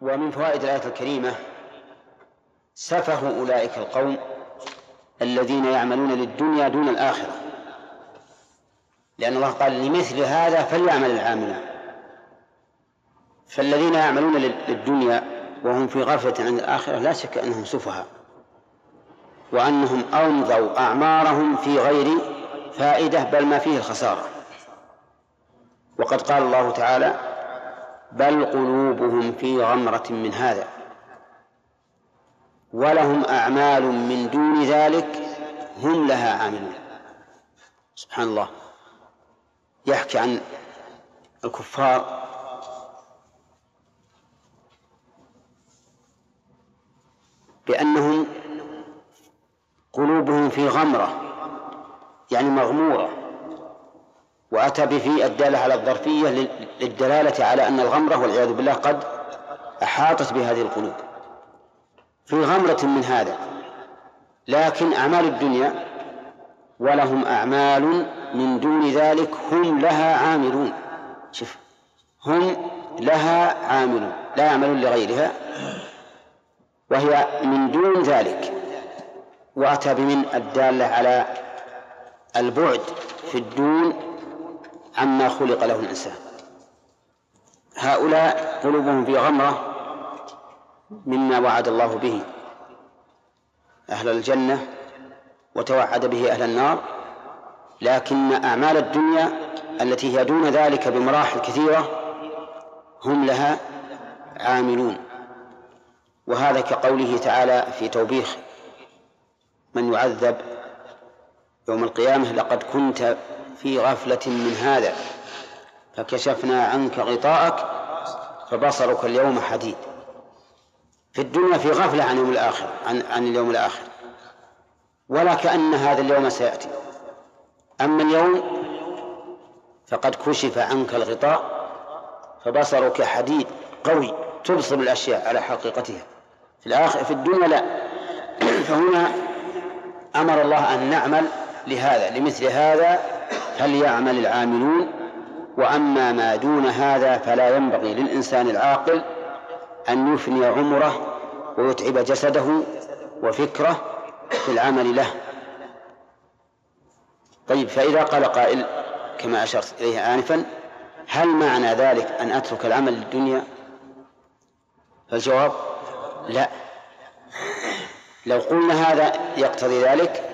ومن فوائد الآية الكريمة سفه أولئك القوم الذين يعملون للدنيا دون الآخرة. لأن الله قال لمثل هذا فليعمل العاملون. فالذين يعملون للدنيا وهم في غفلة عن الآخرة لا شك أنهم سفهاء وأنهم أمضوا أعمارهم في غير فائدة بل ما فيه الخسارة وقد قال الله تعالى بل قلوبهم في غمرة من هذا. ولهم أعمال من دون ذلك هم لها عاملون. سبحان الله. يحكي عن الكفار. بأنهم قلوبهم في غمرة يعني مغمورة. وأتى بفي الدالة على الظرفية للدلالة على أن الغمرة والعياذ بالله قد أحاطت بهذه القلوب. في غمرة من هذا لكن أعمال الدنيا ولهم أعمال من دون ذلك هم لها عاملون. شوف هم لها عاملون لا يعملون لغيرها وهي من دون ذلك. وأتى بمن الدالة على البعد في الدون عما خلق له الإنسان. هؤلاء قلوبهم في غمرة مما وعد الله به. أهل الجنة وتوعد به أهل النار لكن أعمال الدنيا التي هي دون ذلك بمراحل كثيرة هم لها عاملون. وهذا كقوله تعالى في توبيخ من يعذب يوم القيامة لقد كنت في غفلة من هذا فكشفنا عنك غطاءك فبصرك اليوم حديد. في الدنيا في غفلة عن يوم الآخر عن, عن اليوم الآخر. ولا كأن هذا اليوم سيأتي. أما اليوم فقد كشف عنك الغطاء فبصرك حديد قوي تبصر الأشياء على حقيقتها. في الآخر في الدنيا لا. فهنا أمر الله أن نعمل لهذا لمثل هذا فليعمل العاملون؟ وأما ما دون هذا فلا ينبغي للإنسان العاقل أن يفني عمره ويتعب جسده وفكره في العمل له. طيب فإذا قال قائل كما أشرت إليه آنفا هل معنى ذلك أن أترك العمل للدنيا؟ فالجواب لا. لو قلنا هذا يقتضي ذلك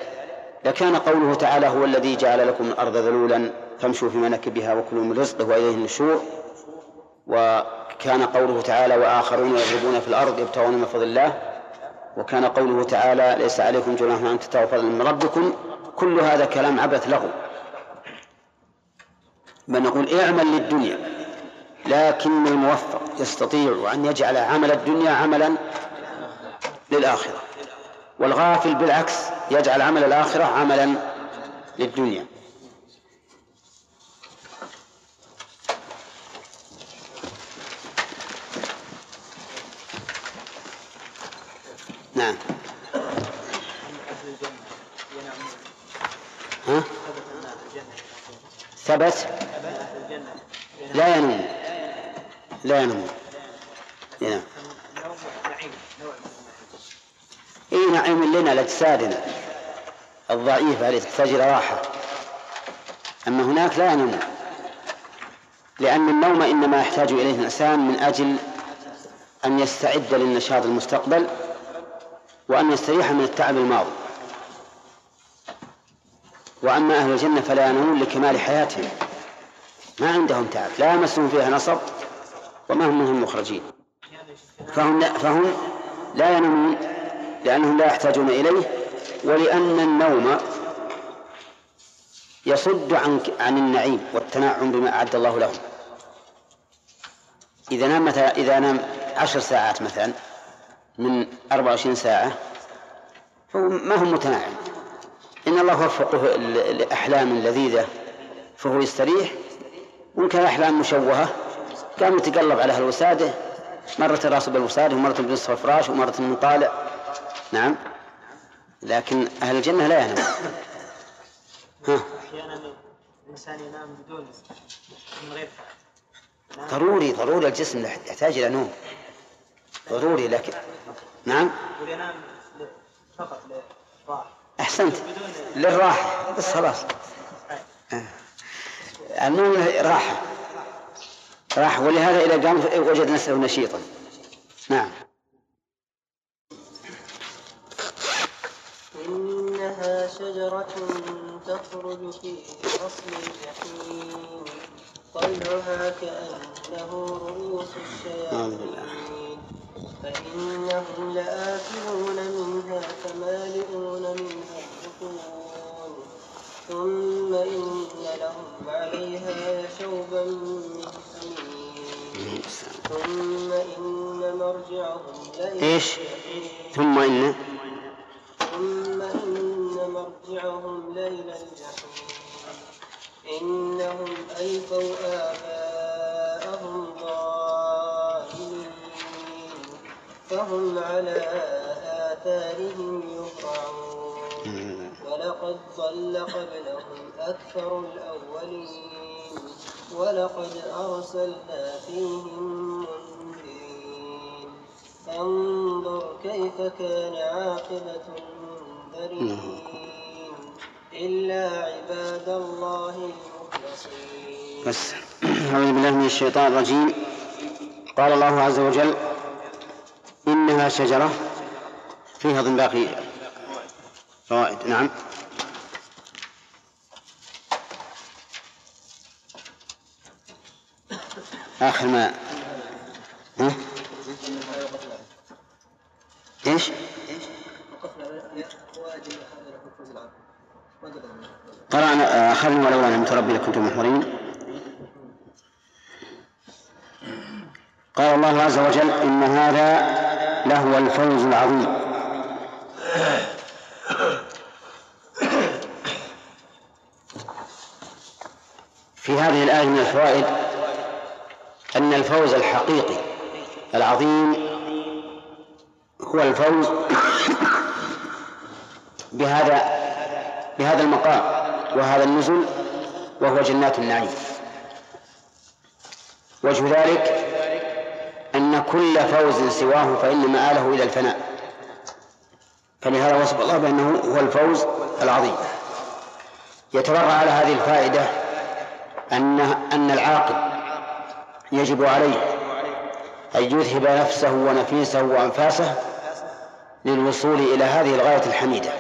لكان قوله تعالى هو الذي جعل لكم الأرض ذلولا فامشوا في مناكبها وكلوا من رزقه وإليه النشور. وكان قوله تعالى وآخرون يضربون في الأرض يبتغون من فضل الله. وكان قوله تعالى ليس عليكم جناح أن تتقوا فضلا من ربكم. كل هذا كلام عبث لغو بل نقول اعمل للدنيا لكن الموفق يستطيع أن يجعل عمل الدنيا عملا للآخرة. والغافل بالعكس يجعل عمل الآخرة عملا للدنيا. نعم. ها؟ ثبت؟ لا ينوم. لا ينوم. نعم اي نعيم لنا لاجسادنا الضعيفة التي تحتاج إلى راحة. أما هناك لا ينوم لأن النوم إنما يحتاج إليه الإنسان من أجل أن يستعد للنشاط المستقبل وأن يستريح من التعب الماضي. وأما أهل الجنة فلا ينامون لكمال حياتهم. ما عندهم تعب لا يمسهم فيها نصب وما هم منهم مخرجين. فهم لا, فهم لا ينامون. لأنهم لا يحتاجون إليه ولأن النوم يصد عن عن النعيم والتنعم بما أعد الله لهم. إذا نام مثلا إذا نام عشر ساعات مثلا من 24 ساعة فهو ما هو متناعم إن الله وفقه لأحلام لذيذة فهو يستريح. وإن كان أحلام مشوهة قام يتقلب على الوسادة مرة راسه بالوسادة ومرة بنصف الفراش ومرة من طالع نعم. لكن أهل الجنة لا ينام ها. أحيانا الإنسان ينام بدون من غير ضروري ضروري الجسم يحتاج إلى نوم. ضروري لكن نعم. وينام فقط للراحة. أحسنت. للراحة بس خلاص. النوم راحة. راحة. ولهذا إذا قام وجد نفسه نشيطا. نعم. إنها شجرة تخرج في أصل الجحيم. طلعها كأنه رؤوس الشياطين. فإنهم لآكلون منها فمالئون منها البطون. ثم إن لهم عليها شوبا من حميم. ثم إن مرجعهم لإلى إيش؟ ثم إن؟ قبلهم أكثر الأولين ولقد أرسلنا فيهم منذرين. فانظر كيف كان عاقبة المنذرين. إلا عباد الله المخلصين. بس. أعوذ بالله من الشيطان الرجيم. قال الله عز وجل إنها شجرة فيها ضمن باقي فوائد. نعم. آخر ما ها؟ إيش؟ قرأنا أخذنا ولولا نعمة ربي لكنتم محضرين قال الله عز وجل إن هذا لهو الفوز العظيم في هذه الآية من الفوائد أن الفوز الحقيقي العظيم هو الفوز بهذا بهذا المقام وهذا النزل وهو جنات النعيم. وجه ذلك أن كل فوز سواه فإن مآله إلى الفناء. فلهذا وصف الله بأنه هو الفوز العظيم. يتبرع على هذه الفائدة أن أن العاقل يجب عليه أن يذهب نفسه ونفيسه وأنفاسه للوصول إلى هذه الغاية الحميدة.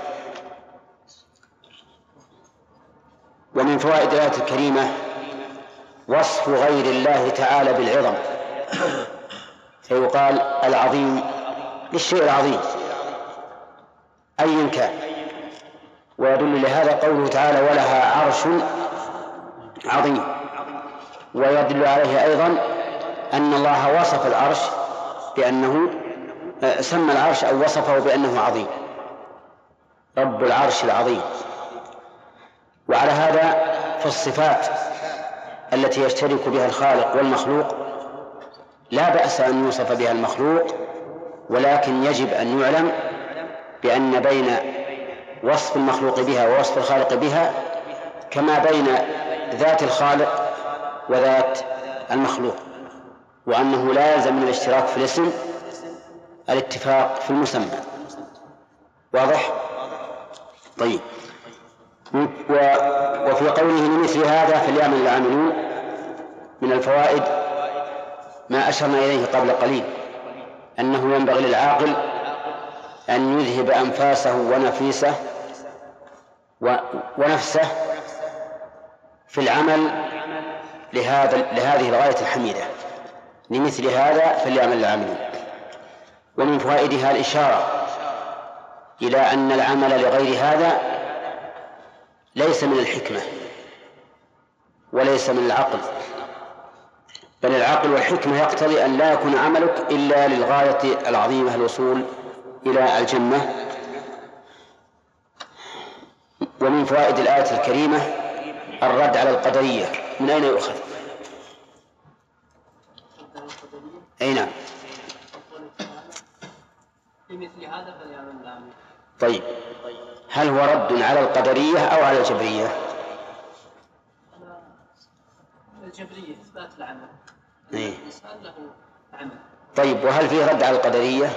ومن فوائد الآية الكريمة وصف غير الله تعالى بالعظم. فيقال العظيم للشيء العظيم أيا كان. ويدل لهذا قوله تعالى ولها عرش عظيم. ويدل عليه أيضا أن الله وصف العرش بأنه آه، سمى العرش أو وصفه بأنه عظيم. رب العرش العظيم. وعلى هذا فالصفات التي يشترك بها الخالق والمخلوق لا بأس أن يوصف بها المخلوق ولكن يجب أن يعلم بأن بين وصف المخلوق بها ووصف الخالق بها كما بين ذات الخالق وذات المخلوق وأنه لا يلزم من الاشتراك في الاسم الاتفاق في المسمى واضح؟ طيب وفي قوله لمثل هذا فليعمل العاملون من الفوائد ما أشرنا إليه قبل قليل أنه ينبغي للعاقل أن يذهب أنفاسه ونفيسه ونفسه في العمل لهذا لهذه الغاية الحميدة. لمثل هذا فليعمل العاملون. ومن فوائدها الإشارة إلى أن العمل لغير هذا ليس من الحكمة وليس من العقل. بل العقل والحكمة يقتضي أن لا يكون عملك إلا للغاية العظيمة الوصول إلى الجنة. ومن فوائد الآية الكريمة الرد على القدرية. من أين يؤخذ؟ أي نعم لمثل هذا فليعمل طيب هل هو رد على القدرية أو على الجبرية؟ الجبرية إثبات العمل إيه. الإنسان له عمل طيب وهل فيه رد على القدرية؟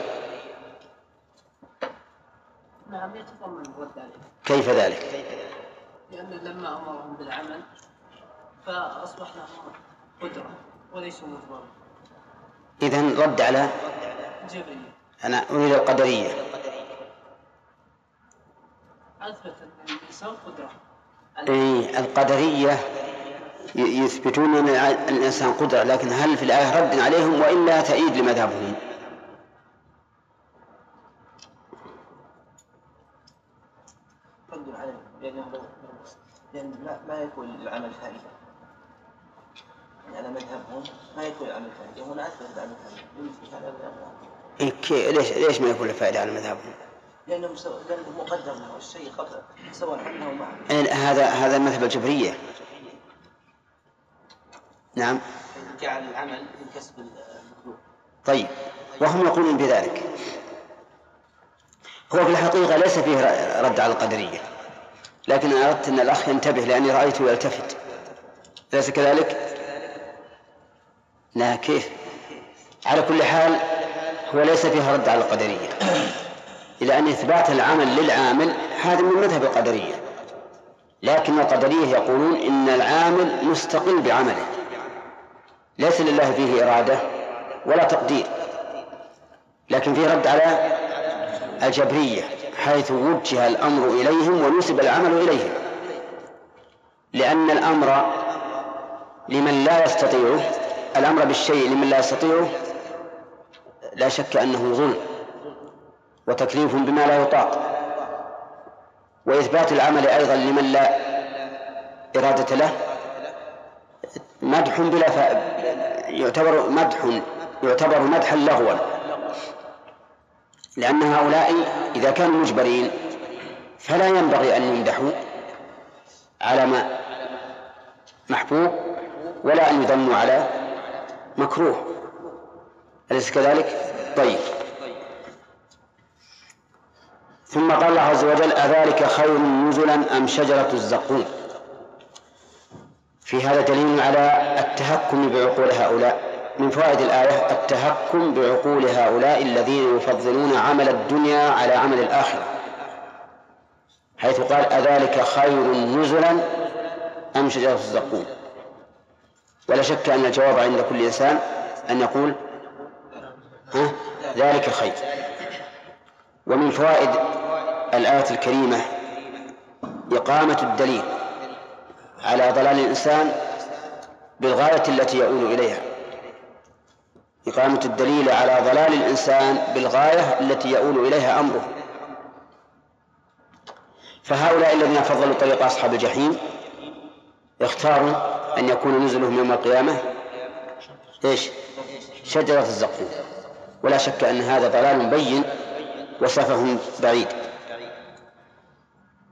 نعم يتضمن الرد عليه كيف ذلك؟ لأن لما أمرهم بالعمل فأصبح لهم قدرة وليسوا مجبرين إذا رد على جبرية أنا أريد القدرية. أثبت أن الإنسان قدرة. إيه القدرية يثبتون أن الإنسان قدرة لكن هل في الآية رد عليهم وإلا تأييد لمذهبهم؟ رد عليهم لأنه لأن ما, يكون العمل فائدة. على مذهبهم ما يكون العمل فائدة هنا أثبت العمل فائدة يمثل هذا إيه ليش ليش ما يكون له فائدة على مذهبهم؟ لأنه لأنه مقدر له. الشيء قبل سواء عنه معه إيه هذا هذا مذهب الجبرية. نعم. جعل العمل من كسب المخلوق. طيب. وهم يقولون بذلك. هو في الحقيقة ليس فيه رد على القدرية. لكن أردت أن الأخ ينتبه لأني رأيته يلتفت. أليس كذلك؟ لا كيف؟ على كل حال هو ليس فيها رد على القدرية. إلى أن إثبات العمل للعامل هذا من مذهب القدرية. لكن القدرية يقولون إن العامل مستقل بعمله. ليس لله فيه إرادة ولا تقدير. لكن فيه رد على الجبرية حيث وجه الأمر إليهم ونسب العمل إليهم. لأن الأمر لمن لا يستطيعه الأمر بالشيء لمن لا يستطيعه لا شك أنه ظلم وتكليف بما لا يطاق وإثبات العمل أيضا لمن لا إرادة له مدح بلا ف... يعتبر مدح يعتبر مدحا لغوا لأن هؤلاء إذا كانوا مجبرين فلا ينبغي أن يمدحوا على ما محبوب ولا أن يذموا على مكروه. أليس كذلك؟ طيب. ثم قال الله عز وجل أذلك خير نزلا أم شجرة الزقوم؟ في هذا دليل على التهكم بعقول هؤلاء. من فوائد الآية التهكم بعقول هؤلاء الذين يفضلون عمل الدنيا على عمل الآخرة. حيث قال أذلك خير نزلا أم شجرة الزقوم؟ ولا شك أن الجواب عند كل إنسان أن يقول ها ذلك خير ومن فوائد الآية الكريمة إقامة الدليل على ضلال الإنسان بالغاية التي يؤول إليها. إقامة الدليل على ضلال الإنسان بالغاية التي يؤول إليها أمره. فهؤلاء الذين فضلوا طريق أصحاب الجحيم اختاروا أن يكون نزلهم يوم القيامة. إيش؟ شجرة الزقوم. ولا شك أن هذا ضلال بين وسفه بعيد.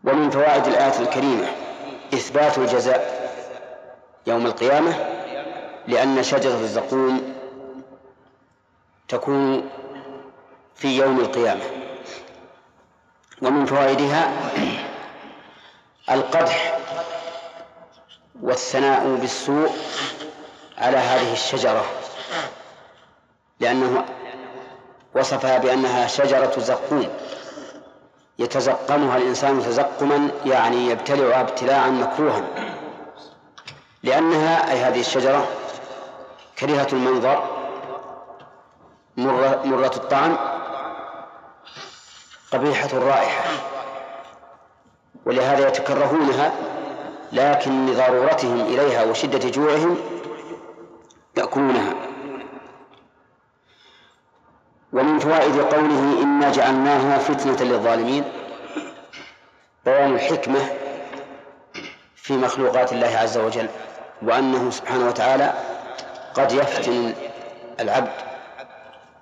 ومن فوائد الآية الكريمة إثبات الجزاء يوم القيامة لأن شجرة الزقوم تكون في يوم القيامة. ومن فوائدها القدح والثناء بالسوء على هذه الشجرة لأنه وصفها بأنها شجرة زقوم يتزقمها الإنسان تزقما يعني يبتلعها ابتلاعا مكروها. لأنها أي هذه الشجرة كريهة المنظر مرة, مرة الطعم قبيحة الرائحة ولهذا يتكرهونها لكن لضرورتهم إليها وشدة جوعهم يأكلونها. ومن فوائد قوله إنا جعلناها فتنة للظالمين بيان الحكمة في مخلوقات الله عز وجل وأنه سبحانه وتعالى قد يفتن العبد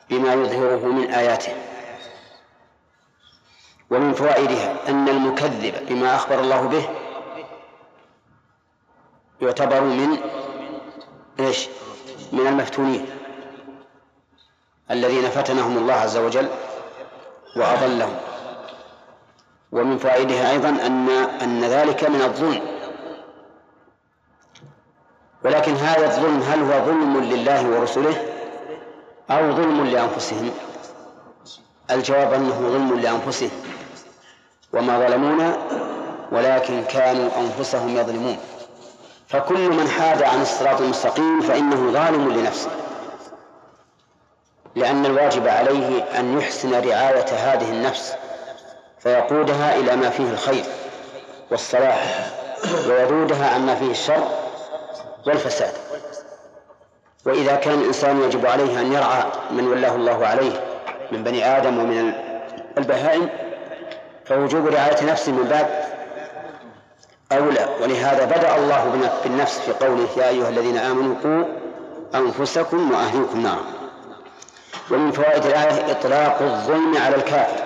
بما يظهره من آياته. ومن فوائدها أن المكذب بما أخبر الله به يعتبر من إيش؟ من المفتونين الذين فتنهم الله عز وجل وأضلهم. ومن فوائدها أيضا أن أن ذلك من الظلم. ولكن هذا الظلم هل هو ظلم لله ورسله أو ظلم لأنفسهم؟ الجواب أنه ظلم لأنفسهم. وما ظلمونا ولكن كانوا أنفسهم يظلمون. فكل من حاد عن الصراط المستقيم فإنه ظالم لنفسه. لأن الواجب عليه أن يحسن رعاية هذه النفس فيقودها إلى ما فيه الخير والصلاح ويذودها عما فيه الشر والفساد. وإذا كان الإنسان يجب عليه أن يرعى من ولاه الله عليه من بني آدم ومن البهائم فوجوب رعاية نفسه من باب أولى. ولهذا بدأ الله بالنفس في قوله يا أيها الذين آمنوا قوا أنفسكم وأهليكم نارا. ومن فوائد الآية إطلاق الظلم على الكافر.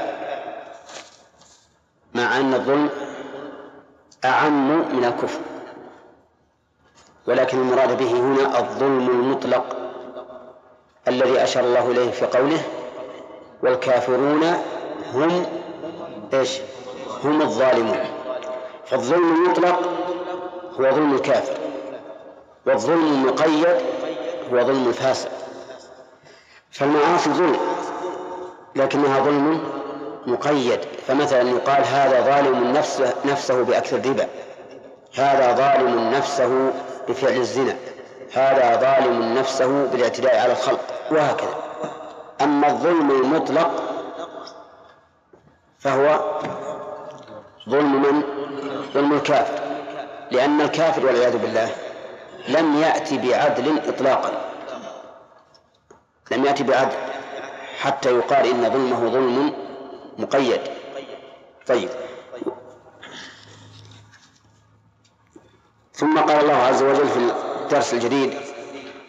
مع أن الظلم أعم من الكفر. ولكن المراد به هنا الظلم المطلق الذي أشار الله إليه في قوله والكافرون هم إيش؟ هم الظالمون. فالظلم المطلق هو ظلم الكافر والظلم المقيد هو ظلم الفاسق. فالمعاصي ظلم لكنها ظلم مقيد. فمثلا يقال هذا ظالم نفسه, نفسه بأكل الربا. هذا ظالم نفسه بفعل الزنا. هذا ظالم نفسه بالاعتداء على الخلق وهكذا. أما الظلم المطلق فهو ظلم من؟ ظلم الكافر. لأن الكافر والعياذ بالله لم يأتي بعدل إطلاقا. لم يأتي بعدل. حتى يقال إن ظلمه ظلم مقيد. طيب. ثم قال الله عز وجل في الدرس الجديد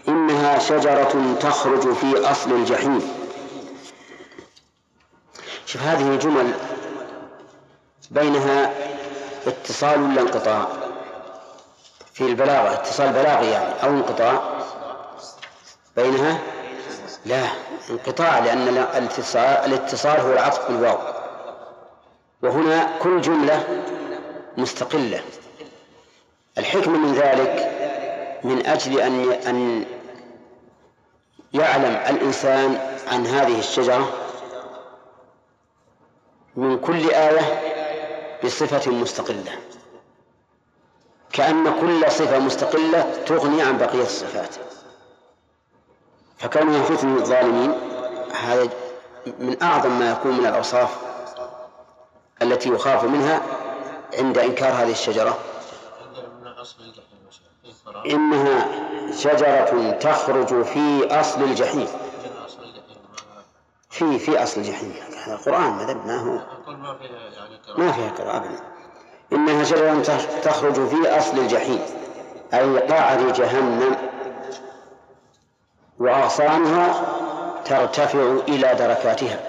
إنها شجرة تخرج في أصل الجحيم. شوف هذه الجمل بينها اتصال ولا انقطاع؟ في البلاغة اتصال بلاغي يعني أو انقطاع. بينها؟ لا انقطاع لأن الاتصال, الاتصال هو العطف بالواو. وهنا كل جملة مستقلة. الحكمة من ذلك من أجل أن أن يعلم الإنسان عن هذه الشجرة من كل آية بصفة مستقلة. كأن كل صفة مستقلة تغني عن بقية الصفات. فكونه فتن الظالمين هذا من أعظم ما يكون من الأوصاف التي يخاف منها عند إنكار هذه الشجرة. إنها شجرة تخرج في أصل الجحيم. في في أصل الجحيم هذا القرآن ما هو؟ ما فيها كذا أبدا. إنها شجرة تخرج في أصل الجحيم أي قعر جهنم. وأغصانها ترتفع إلى دركاتها.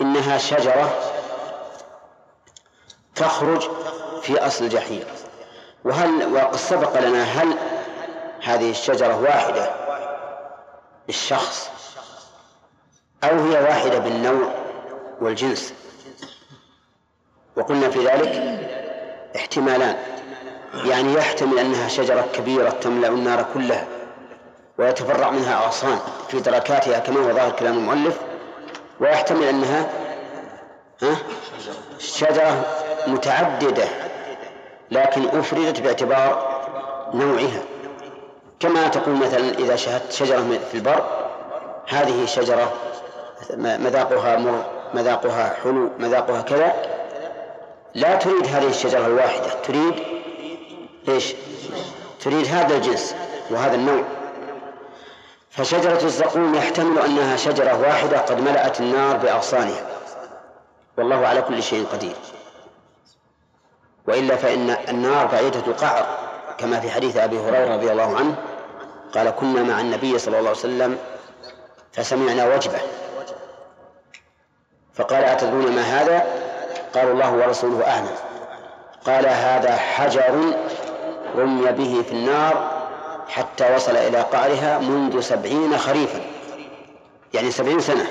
إنها شجرة تخرج في أصل الجحيم وهل وقد سبق لنا هل هذه الشجرة واحدة بالشخص أو هي واحدة بالنوع والجنس. وقلنا في ذلك احتمالان. يعني يحتمل أنها شجرة كبيرة تملأ النار كلها ويتفرع منها أغصان في دركاتها كما هو ظاهر كلام المؤلف. ويحتمل أنها ها شجرة متعددة لكن أفردت باعتبار نوعها. كما تقول مثلا إذا شاهدت شجرة في البر هذه شجرة مذاقها مر مذاقها حلو مذاقها كذا. لا تريد هذه الشجرة الواحدة تريد إيش؟ تريد هذا الجنس وهذا النوع. فشجرة الزقوم يحتمل أنها شجرة واحدة قد ملأت النار بأغصانها. والله على كل شيء قدير. وإلا فإن النار بعيدة القعر كما في حديث أبي هريرة رضي الله عنه قال كنا مع النبي صلى الله عليه وسلم فسمعنا وجبة. فقال أتدرون ما هذا؟ قالوا الله ورسوله أعلم. قال هذا حجر رمي به في النار حتى وصل إلى قعرها منذ سبعين خريفا. يعني سبعين سنة.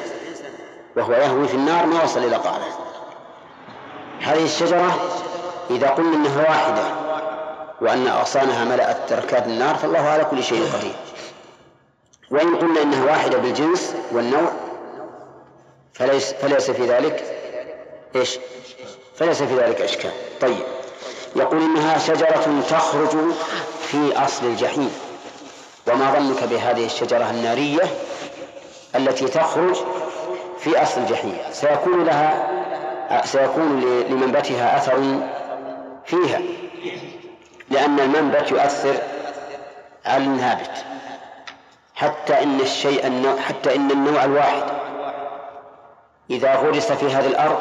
وهو يهوي في النار ما وصل إلى قعرها هذه الشجرة إذا قلنا أنها واحدة وأن أغصانها ملأت تركات النار فالله على كل شيء قدير. وإن قلنا إنها واحدة بالجنس والنوع فليس فليس في ذلك إيش؟ فليس في ذلك إشكال. طيب. يقول إنها شجرة تخرج في أصل الجحيم. وما ظنك بهذه الشجرة النارية التي تخرج في أصل الجحيم؟ سيكون لها سيكون لمنبتها أثر فيها. لأن المنبت يؤثر على النابت. حتى إن الشيء حتى إن النوع الواحد إذا غرس في هذه الأرض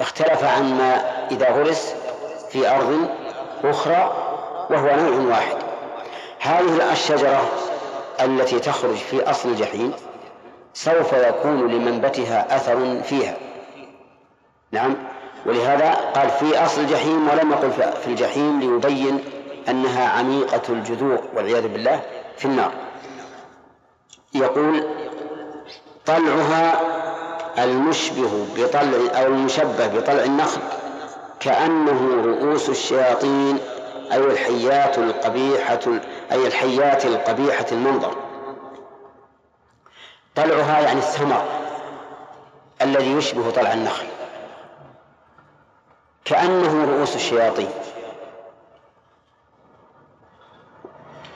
اختلف عن ما إذا غرس في أرض أخرى وهو نوع واحد. هذه الشجرة التي تخرج في أصل الجحيم سوف يكون لمنبتها أثر فيها. نعم ولهذا قال في أصل الجحيم ولم يقل في الجحيم ليبين أنها عميقة الجذور والعياذ بالله في النار. يقول طلعها المشبه بطلع أو المشبه بطلع النخل كأنه رؤوس الشياطين أي الحيات القبيحة أي الحيات القبيحة المنظر. طلعها يعني الثمر الذي يشبه طلع النخل. كأنه رؤوس الشياطين.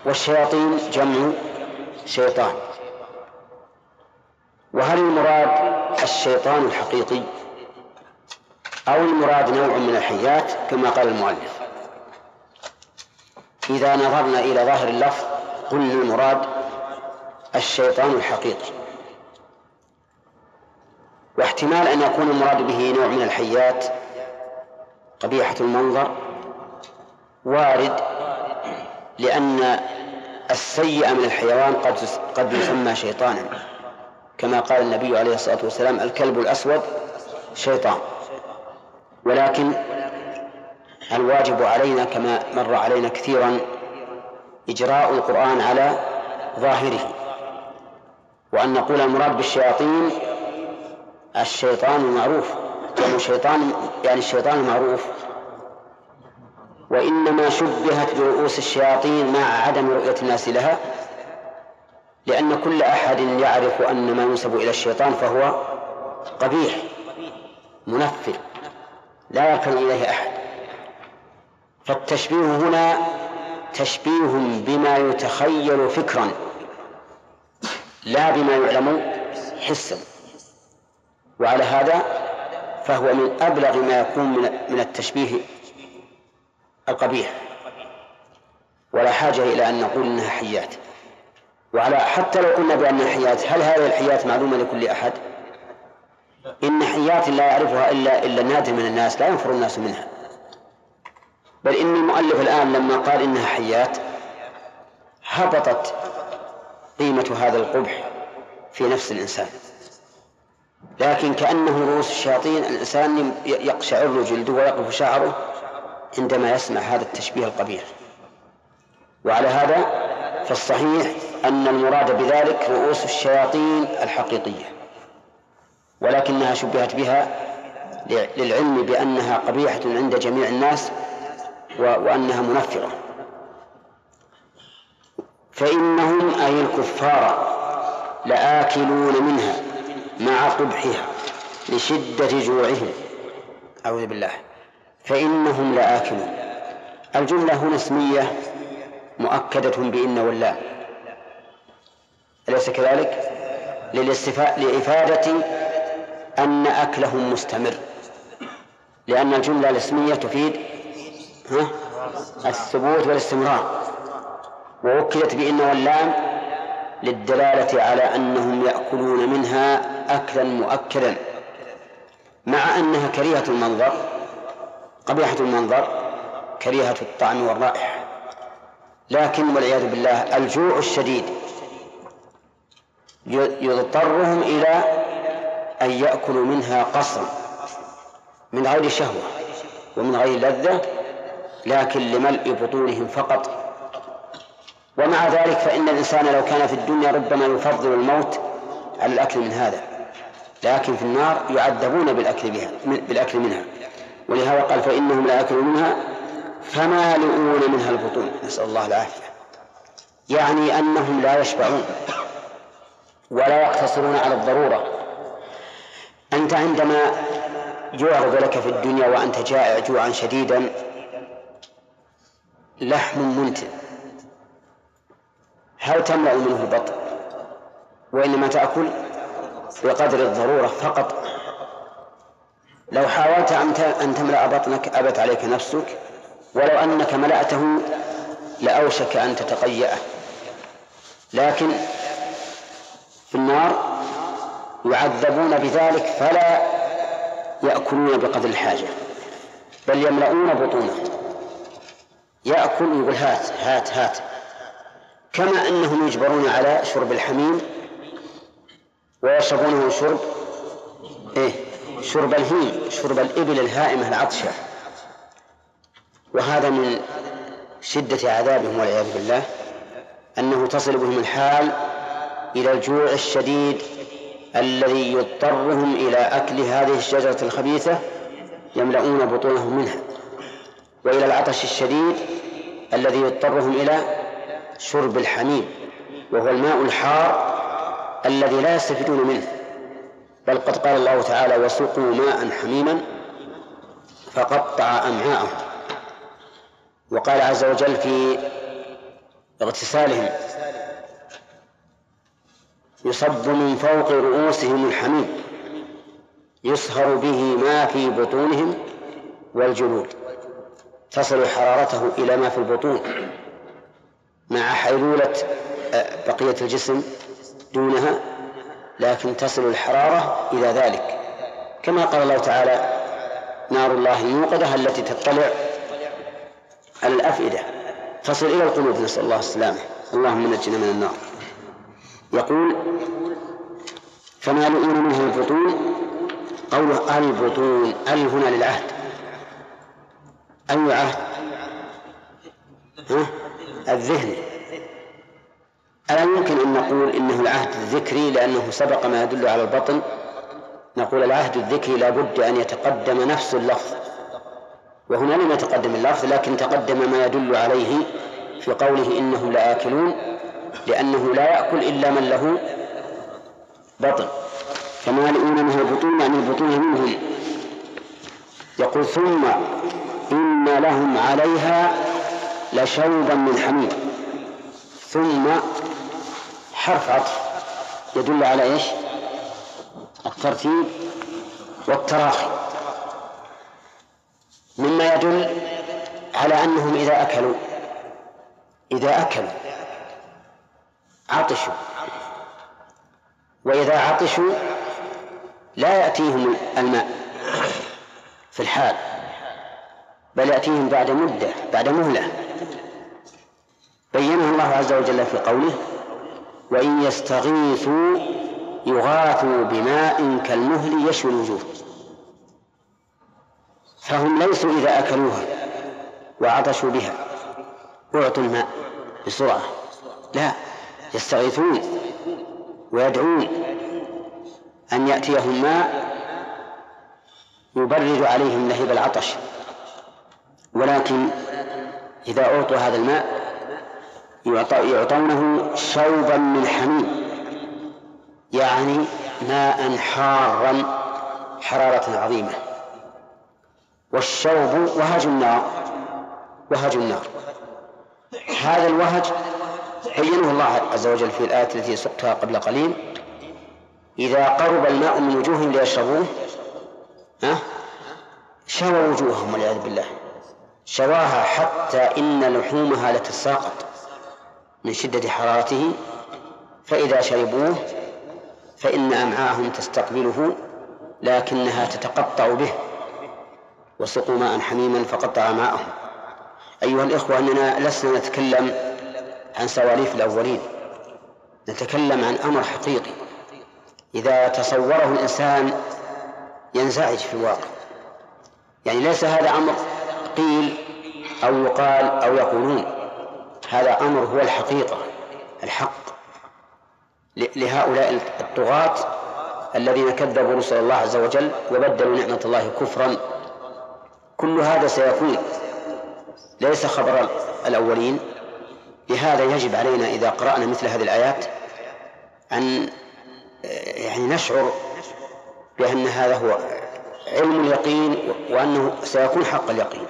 والشياطين جمع شيطان. وهل المراد الشيطان الحقيقي؟ أو المراد نوع من الحيات كما قال المؤلف. إذا نظرنا إلى ظاهر اللفظ قلنا المراد الشيطان الحقيقي. واحتمال أن يكون المراد به نوع من الحيات قبيحة المنظر وارد لأن السيء من الحيوان قد قد يسمى شيطانا. كما قال النبي عليه الصلاة والسلام الكلب الأسود شيطان. ولكن الواجب علينا كما مر علينا كثيرا إجراء القرآن على ظاهره. وأن نقول المراد بالشياطين الشيطان المعروف. يعني الشيطان يعني الشيطان المعروف. وإنما شبهت برؤوس الشياطين مع عدم رؤية الناس لها. لأن كل أحد يعرف أن ما ينسب إلى الشيطان فهو قبيح منفر لا يركن إليه أحد. فالتشبيه هنا تشبيه بما يتخيل فكرا لا بما يعلم حسا. وعلى هذا فهو من أبلغ ما يكون من التشبيه القبيح. ولا حاجة إلى أن نقول إنها حيات. وعلى حتى لو قلنا بأنها حيات هل هذه الحيات معلومة لكل أحد؟ إن حيات لا يعرفها إلا إلا النادر من الناس لا ينفر الناس منها. بل إن المؤلف الآن لما قال إنها حيات هبطت قيمة هذا القبح في نفس الإنسان. لكن كأنه رؤوس الشياطين الإنسان يقشعر جلده ويقف شعره عندما يسمع هذا التشبيه القبيح. وعلى هذا فالصحيح أن المراد بذلك رؤوس الشياطين الحقيقية ولكنها شبهت بها للعلم بأنها قبيحة عند جميع الناس وأنها منفرة. فإنهم أي الكفار لآكلون منها مع قبحها لشدة جوعهم. أعوذ بالله. فإنهم لآكلون. الجملة هنا اسمية مؤكدة بإن واللام. أليس كذلك؟ لإفادة أن أكلهم مستمر لأن الجملة الاسمية تفيد ها؟ الثبوت والاستمرار ووكلت بإن واللام للدلالة على أنهم يأكلون منها أكلا مؤكدا مع أنها كريهة المنظر قبيحة المنظر كريهة الطعم والرائحة لكن والعياذ بالله الجوع الشديد يضطرهم إلى أن يأكلوا منها قصرا من غير شهوة ومن غير لذة لكن لملء بطونهم فقط. ومع ذلك فإن الإنسان لو كان في الدنيا ربما يفضل الموت على الأكل من هذا لكن في النار يعذبون بالأكل بها بالأكل منها. ولهذا قال فإنهم لا يأكلون منها فمالئون منها البطون. نسأل الله العافية. يعني أنهم لا يشبعون. ولا يقتصرون على الضرورة. أنت عندما يعرض لك في الدنيا وأنت جائع جوعا شديدا لحم منتن. هل تملأ منه البطن وإنما تأكل بقدر الضرورة فقط. لو حاولت أن تملأ بطنك أبت عليك نفسك. ولو أنك ملأته لأوشك أن تتقيأه. لكن في النار يعذبون بذلك فلا يأكلون بقدر الحاجة بل يملؤون بطونه. يأكل يقول هات هات هات. كما أنهم يجبرون على شرب الحميم ويشربونه شرب إيه شرب الهيم شرب الإبل الهائمة العطشة. وهذا من شدة عذابهم والعياذ بالله أنه تصل بهم الحال إلى الجوع الشديد الذي يضطرهم إلى أكل هذه الشجرة الخبيثة يملؤون بطونهم منها. وإلى العطش الشديد الذي يضطرهم إلى شرب الحميم وهو الماء الحار الذي لا يستفيدون منه. بل قد قال الله تعالى وسقوا ماء حميما فقطع أمعاءهم وقال عز وجل في اغتسالهم يصب من فوق رؤوسهم الحميم يصهر به ما في بطونهم والجلود تصل حرارته إلى ما في البطون مع حيلولة آه، بقية الجسم دونها لكن تصل الحرارة إلى ذلك. كما قال الله تعالى نار الله الموقدة التي تطلع على الأفئدة. تصل إلى القلوب نسأل الله السلامة. اللهم نجنا من النار. يقول فمالئون منه البطون؟ قوله البطون ال هنا للعهد. أي عهد؟ ها؟ الذهني ألا يمكن أن نقول إنه العهد الذكري لأنه سبق ما يدل على البطن؟ نقول العهد الذكري لا بد أن يتقدم نفس اللفظ. وهنا لم يتقدم اللفظ لكن تقدم ما يدل عليه في قوله إنهم لآكلون. لأنه لا يأكل إلا من له بطن. فمالئون منها البطون يعني البطون منهم. يقول ثم إن لهم عليها لشوبا من حميم. ثم حرف عطف. يدل على إيش؟ الترتيب والتراخي. مما يدل على أنهم إذا أكلوا. إذا أكلوا. عطشوا. وإذا عطشوا لا يأتيهم الماء في الحال بل يأتيهم بعد مدة بعد مهلة. بينه الله عز وجل في قوله وإن يستغيثوا يغاثوا بماء كالمهل يشوي الوجوه فهم ليسوا إذا أكلوها وعطشوا بها أعطوا الماء بسرعة. لا. يستغيثون ويدعون أن يأتيهم ماء يبرد عليهم لهيب العطش. ولكن إذا أعطوا هذا الماء يعطونه شوبا من حميم يعني ماء حارا حرارة عظيمة. والشوب وهج النار وهج النار. هذا الوهج بينه الله عز وجل في الآية التي سقتها قبل قليل. إذا قرب الماء من وجوههم ليشربوه ها؟ شوى وجوههم والعياذ بالله. شواها حتى إن لحومها لتساقط من شدة حرارته. فإذا شربوه فإن أمعاءهم تستقبله لكنها تتقطع به. وسقوا ماء حميما فقطع ماءهم. أيها الإخوة أننا لسنا نتكلم عن سواليف الأولين. نتكلم عن أمر حقيقي. إذا تصوره الإنسان ينزعج في الواقع. يعني ليس هذا أمر قيل أو يقال أو يقولون. هذا أمر هو الحقيقة الحق. لهؤلاء الطغاة الذين كذبوا رسل الله عز وجل وبدلوا نعمة الله كفرا. كل هذا سيكون. ليس خبر الأولين. لهذا يجب علينا إذا قرأنا مثل هذه الآيات أن يعني نشعر بأن هذا هو علم اليقين وأنه سيكون حق اليقين.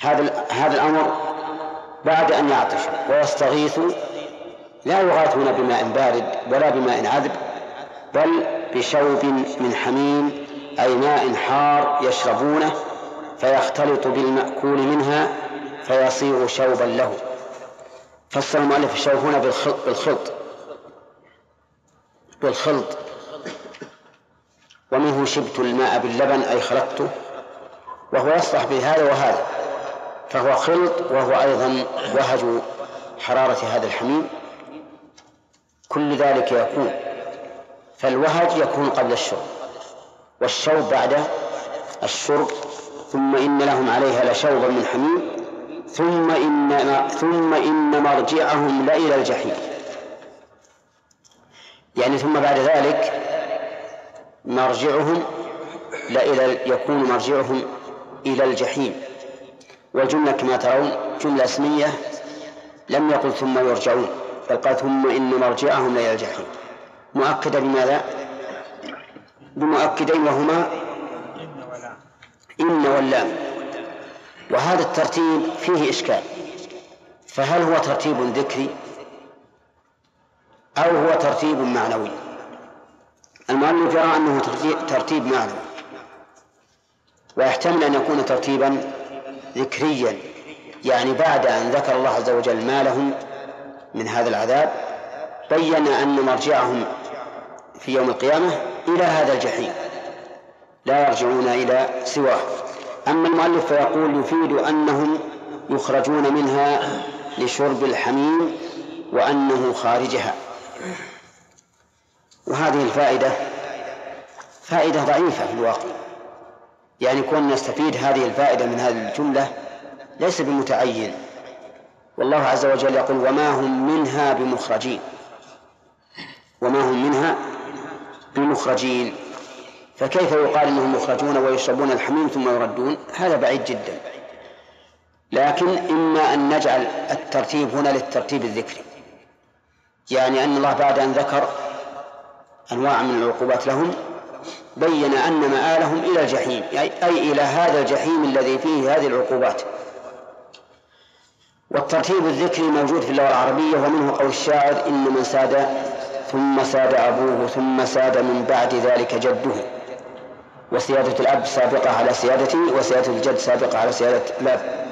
هذا هذا الأمر بعد أن يعطش ويستغيث لا يغاثون بماء بارد ولا بماء عذب بل بشوب من حميم أي ماء حار يشربونه فيختلط بالمأكول منها فيصير شوبا له. فسر المؤلف الشوب هنا بالخلط بالخلط. بالخلط. ومنه شبت الماء باللبن أي خلطته وهو يصلح بهذا وهذا. فهو خلط وهو أيضا وهج حرارة هذا الحميم. كل ذلك يكون. فالوهج يكون قبل الشرب. والشوب بعد الشرب. ثم إن لهم عليها لشوبا من حميم. ثم إن ثم إن مرجعهم لإلى الجحيم. يعني ثم بعد ذلك مرجعهم لإلى يكون مرجعهم إلى الجحيم. والجملة كما ترون جملة اسمية لم يقل ثم يرجعون بل قال ثم إن مرجعهم لإلى الجحيم. مؤكدة بماذا؟ بمؤكدين وهما إن واللام وهذا الترتيب فيه إشكال. فهل هو ترتيب ذكري أو هو ترتيب معنوي؟ المؤلف يرى أنه ترتيب معنوي. ويحتمل أن يكون ترتيبا ذكريا يعني بعد أن ذكر الله عز وجل ما لهم من هذا العذاب بين أن مرجعهم في يوم القيامة إلى هذا الجحيم. لا يرجعون إلى سواه. أما المؤلف فيقول يفيد أنهم يخرجون منها لشرب الحميم وأنه خارجها. وهذه الفائدة فائدة ضعيفة في الواقع. يعني كون نستفيد هذه الفائدة من هذه الجملة ليس بمتعين. والله عز وجل يقول وما هم منها بمخرجين. وما هم منها بمخرجين. فكيف يقال إنهم مخرجون ويشربون الحميم ثم يردون؟ هذا بعيد جدا. لكن إما أن نجعل الترتيب هنا للترتيب الذكري. يعني أن الله بعد أن ذكر أنواع من العقوبات لهم بين أن مآلهم إلى الجحيم أي إلى هذا الجحيم الذي فيه هذه العقوبات. والترتيب الذكري موجود في اللغة العربية ومنه قول الشاعر إن من ساد ثم ساد أبوه ثم ساد من بعد ذلك جده. وسيادة الأب سابقة على سيادته وسيادة الجد سابقة على سيادة الأب.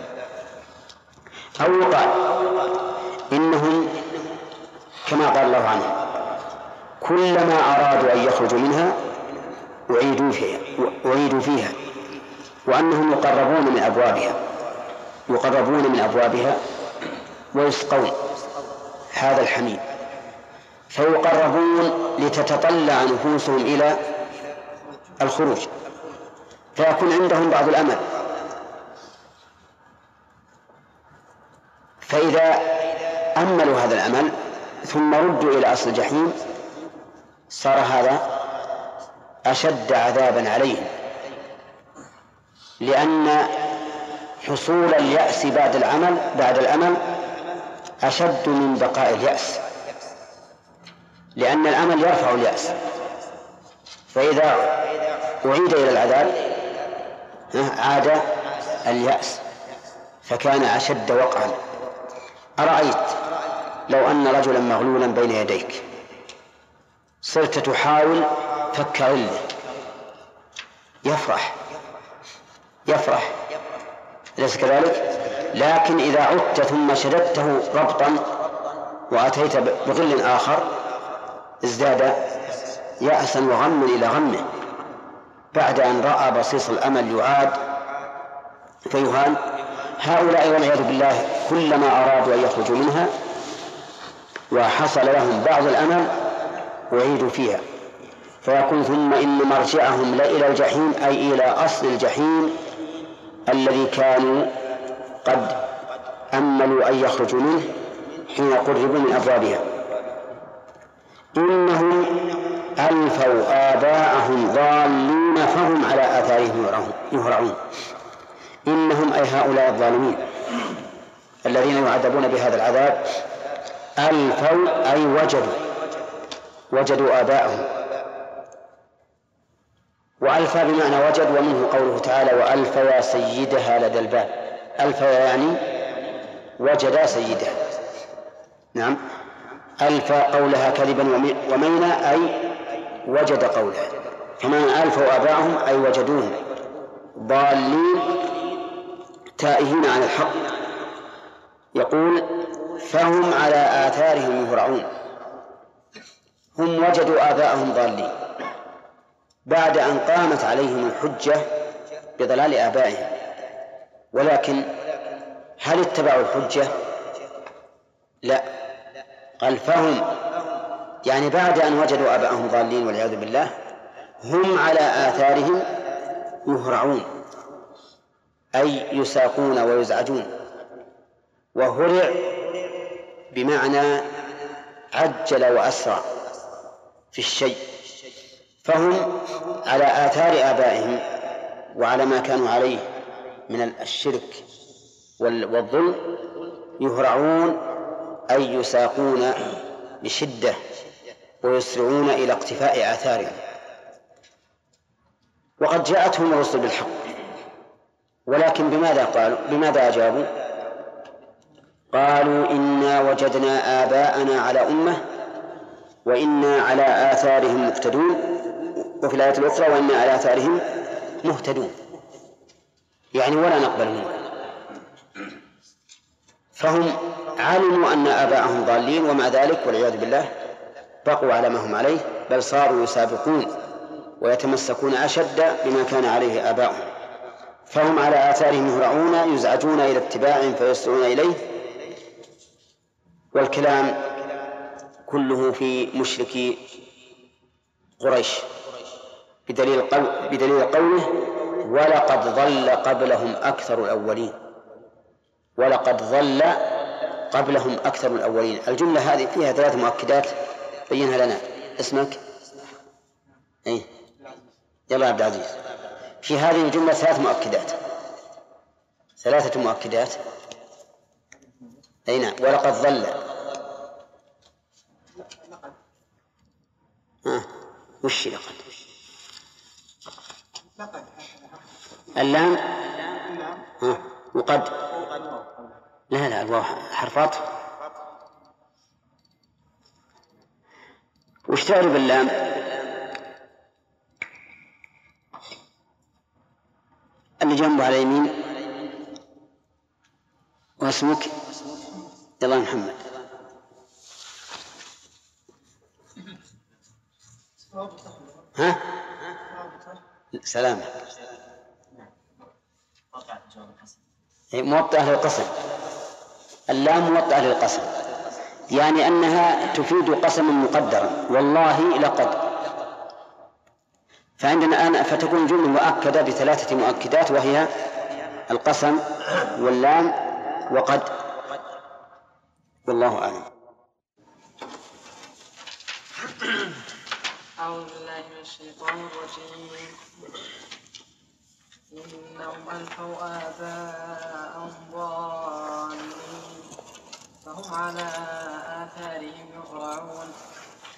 أو يقال إنهم كما قال الله عنه كلما أرادوا أن يخرجوا منها أعيدوا فيها أعيدوا فيها وأنهم يقربون من أبوابها يقربون من أبوابها ويسقون هذا الحميم فيقربون لتتطلع نفوسهم إلى الخروج فيكون عندهم بعض الأمل. فإذا أملوا هذا الأمل ثم ردوا إلى أصل الجحيم صار هذا أشد عذابا عليهم. لأن حصول اليأس بعد العمل بعد الأمل أشد من بقاء اليأس. لأن الأمل يرفع اليأس. فإذا أعيد إلى العذاب عاد اليأس فكان أشد وقعا. أرأيت لو أن رجلا مغلولا بين يديك صرت تحاول فك عله يفرح يفرح. أليس كذلك؟ لكن إذا عدت ثم شددته ربطا وأتيت بغل آخر ازداد يأسا وغما إلى غمه بعد أن رأى بصيص الأمل يعاد. فيهان هؤلاء والعياذ بالله كلما أرادوا أن يخرجوا منها وحصل لهم بعض الأمل أعيدوا فيها. فيكون ثم إن مرجعهم لإلى الجحيم أي إلى أصل الجحيم الذي كانوا قد أملوا أن يخرجوا منه حين قربوا من أبوابها. إنهم ألفوا آباءهم ضالين فهم على آثارهم يهرعون إنهم أي هؤلاء الظالمين الذين يعذبون بهذا العذاب ألفوا أي وجدوا وجدوا آباءهم. وألفى بمعنى وجد ومنه قوله تعالى وألفيا سيدها لدى الباب. ألفيا يعني وجدا سيدها. نعم. ألفى قولها كذبا ومينا أي وجد قولها فمعنى ألفوا آباءهم أي وجدوهم ضالين تائهين عن الحق. يقول فهم على آثارهم يهرعون. هم وجدوا آباءهم ضالين. بعد أن قامت عليهم الحجة بضلال آبائهم. ولكن هل اتبعوا الحجة؟ لا. قال فهم. يعني بعد أن وجدوا آباءهم ضالين والعياذ بالله هم على آثارهم يهرعون أي يساقون ويزعجون. وهرع بمعنى عجل وأسرع في الشيء. فهم على آثار آبائهم وعلى ما كانوا عليه من الشرك والظلم يهرعون أي يساقون بشدة. ويسرعون إلى اقتفاء آثارهم. وقد جاءتهم الرسل بالحق. ولكن بماذا قالوا؟ بماذا أجابوا؟ قالوا إنا وجدنا آباءنا على أمة وإنا على آثارهم مقتدون وفي الآية الأخرى وإنا على آثارهم مهتدون. يعني ولا نقبل فهم علموا أن آباءهم ضالين ومع ذلك والعياذ بالله بقوا على ما هم عليه بل صاروا يسابقون ويتمسكون أشد بما كان عليه آباؤهم. فهم على آثارهم يهرعون يزعجون إلى اتباع فيسرعون إليه. والكلام كله في مشركي قريش بدليل قول بدليل قوله ولقد ضل قبلهم أكثر الأولين ولقد ضل قبلهم أكثر الأولين. الجملة هذه فيها ثلاث مؤكدات بينها لنا. اسمك؟ أي يلا عبد العزيز. في هذه الجملة ثلاث مؤكدات. ثلاثة مؤكدات. أي نعم. ولقد ظل. ها. وش لقد؟ اللام. ها. وقد لا لا الواو حرفات وش تعرف اللام اللي جنبه على اليمين. واسمك. يلا محمد. ها؟ سلامة موطئة للقسم اللام موطئة للقسم يعني أنها تفيد قسما مقدرا. والله لقد. فعندنا الآن فتكون جملة مؤكدة بثلاثة مؤكدات وهي القسم واللام وقد. والله أعلم. أعوذ بالله من الشيطان الرجيم. إنهم ألفوا آباءهم ضالين. فهم على آثارهم يهرعون.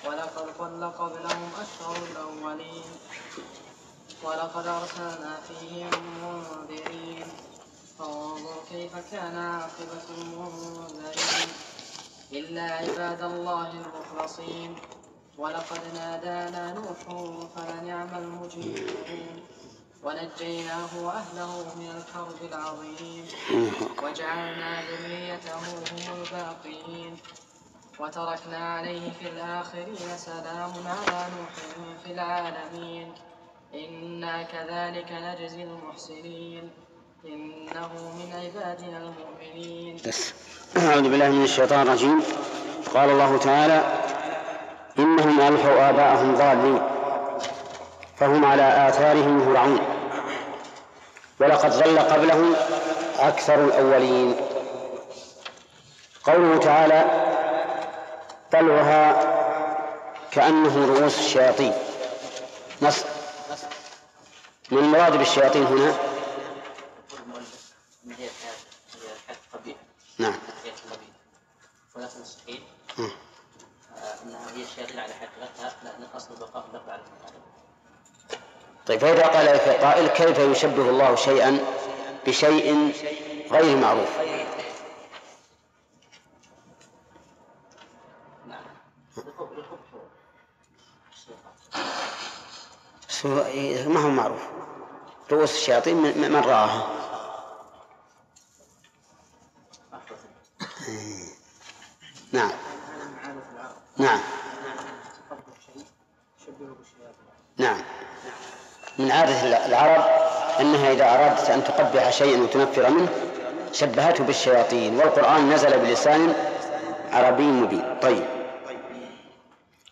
ولقد ضل قبلهم أكثر الأولين. ولقد أرسلنا فيهم منذرين. فانظر كيف كان عاقبة المنذرين. إلا عباد الله المخلصين. ولقد نادانا نوح فلنعم المجيبون ونجيناه وأهله من الكرب العظيم. وجعلنا ذريته هم الباقين. وتركنا عليه في الآخرين سلام على نوح في العالمين. إنا كذلك نجزي المحسنين. إنه من عبادنا المؤمنين. بس. أعوذ بالله من الشيطان الرجيم. قال الله تعالى إنهم ألحوا آباءهم ضالين. فهم على آثارهم يهرعون. ولقد ظل قبلهم أكثر الأولين. قوله تعالى طلعها كأنه رؤوس الشياطين. نص. من المراد بالشياطين هنا؟ نعم. القياس الصحيح مم. آه، إنها هي الشياطين على حقيقتها لأن الاصل البقاء اللفظ على. طيب فإذا قال لك قائل كيف يشبه الله شيئا بشيء غير معروف؟ إيه، ما هو معروف. رؤوس الشياطين من رآها إيه. نعم نعم نعم من عادة العرب أنها إذا أرادت أن تقبح شيئا وتنفر منه شبهته بالشياطين والقرآن نزل بلسان عربي مبين. طيب.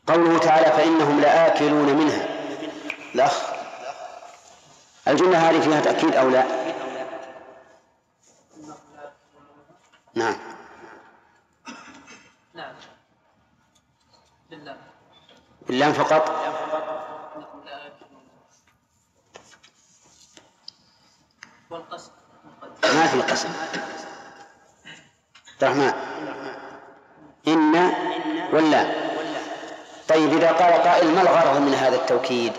قوله تعالى فإنهم لآكلون منها. الأخ الجملة هذه فيها تأكيد أو لا؟ نعم. نعم. لله باللام فقط؟ مقدم ما في قسم عبد الرحمن. إن ولا. طيب إذا قال قائل ما الغرض من هذا التوكيد؟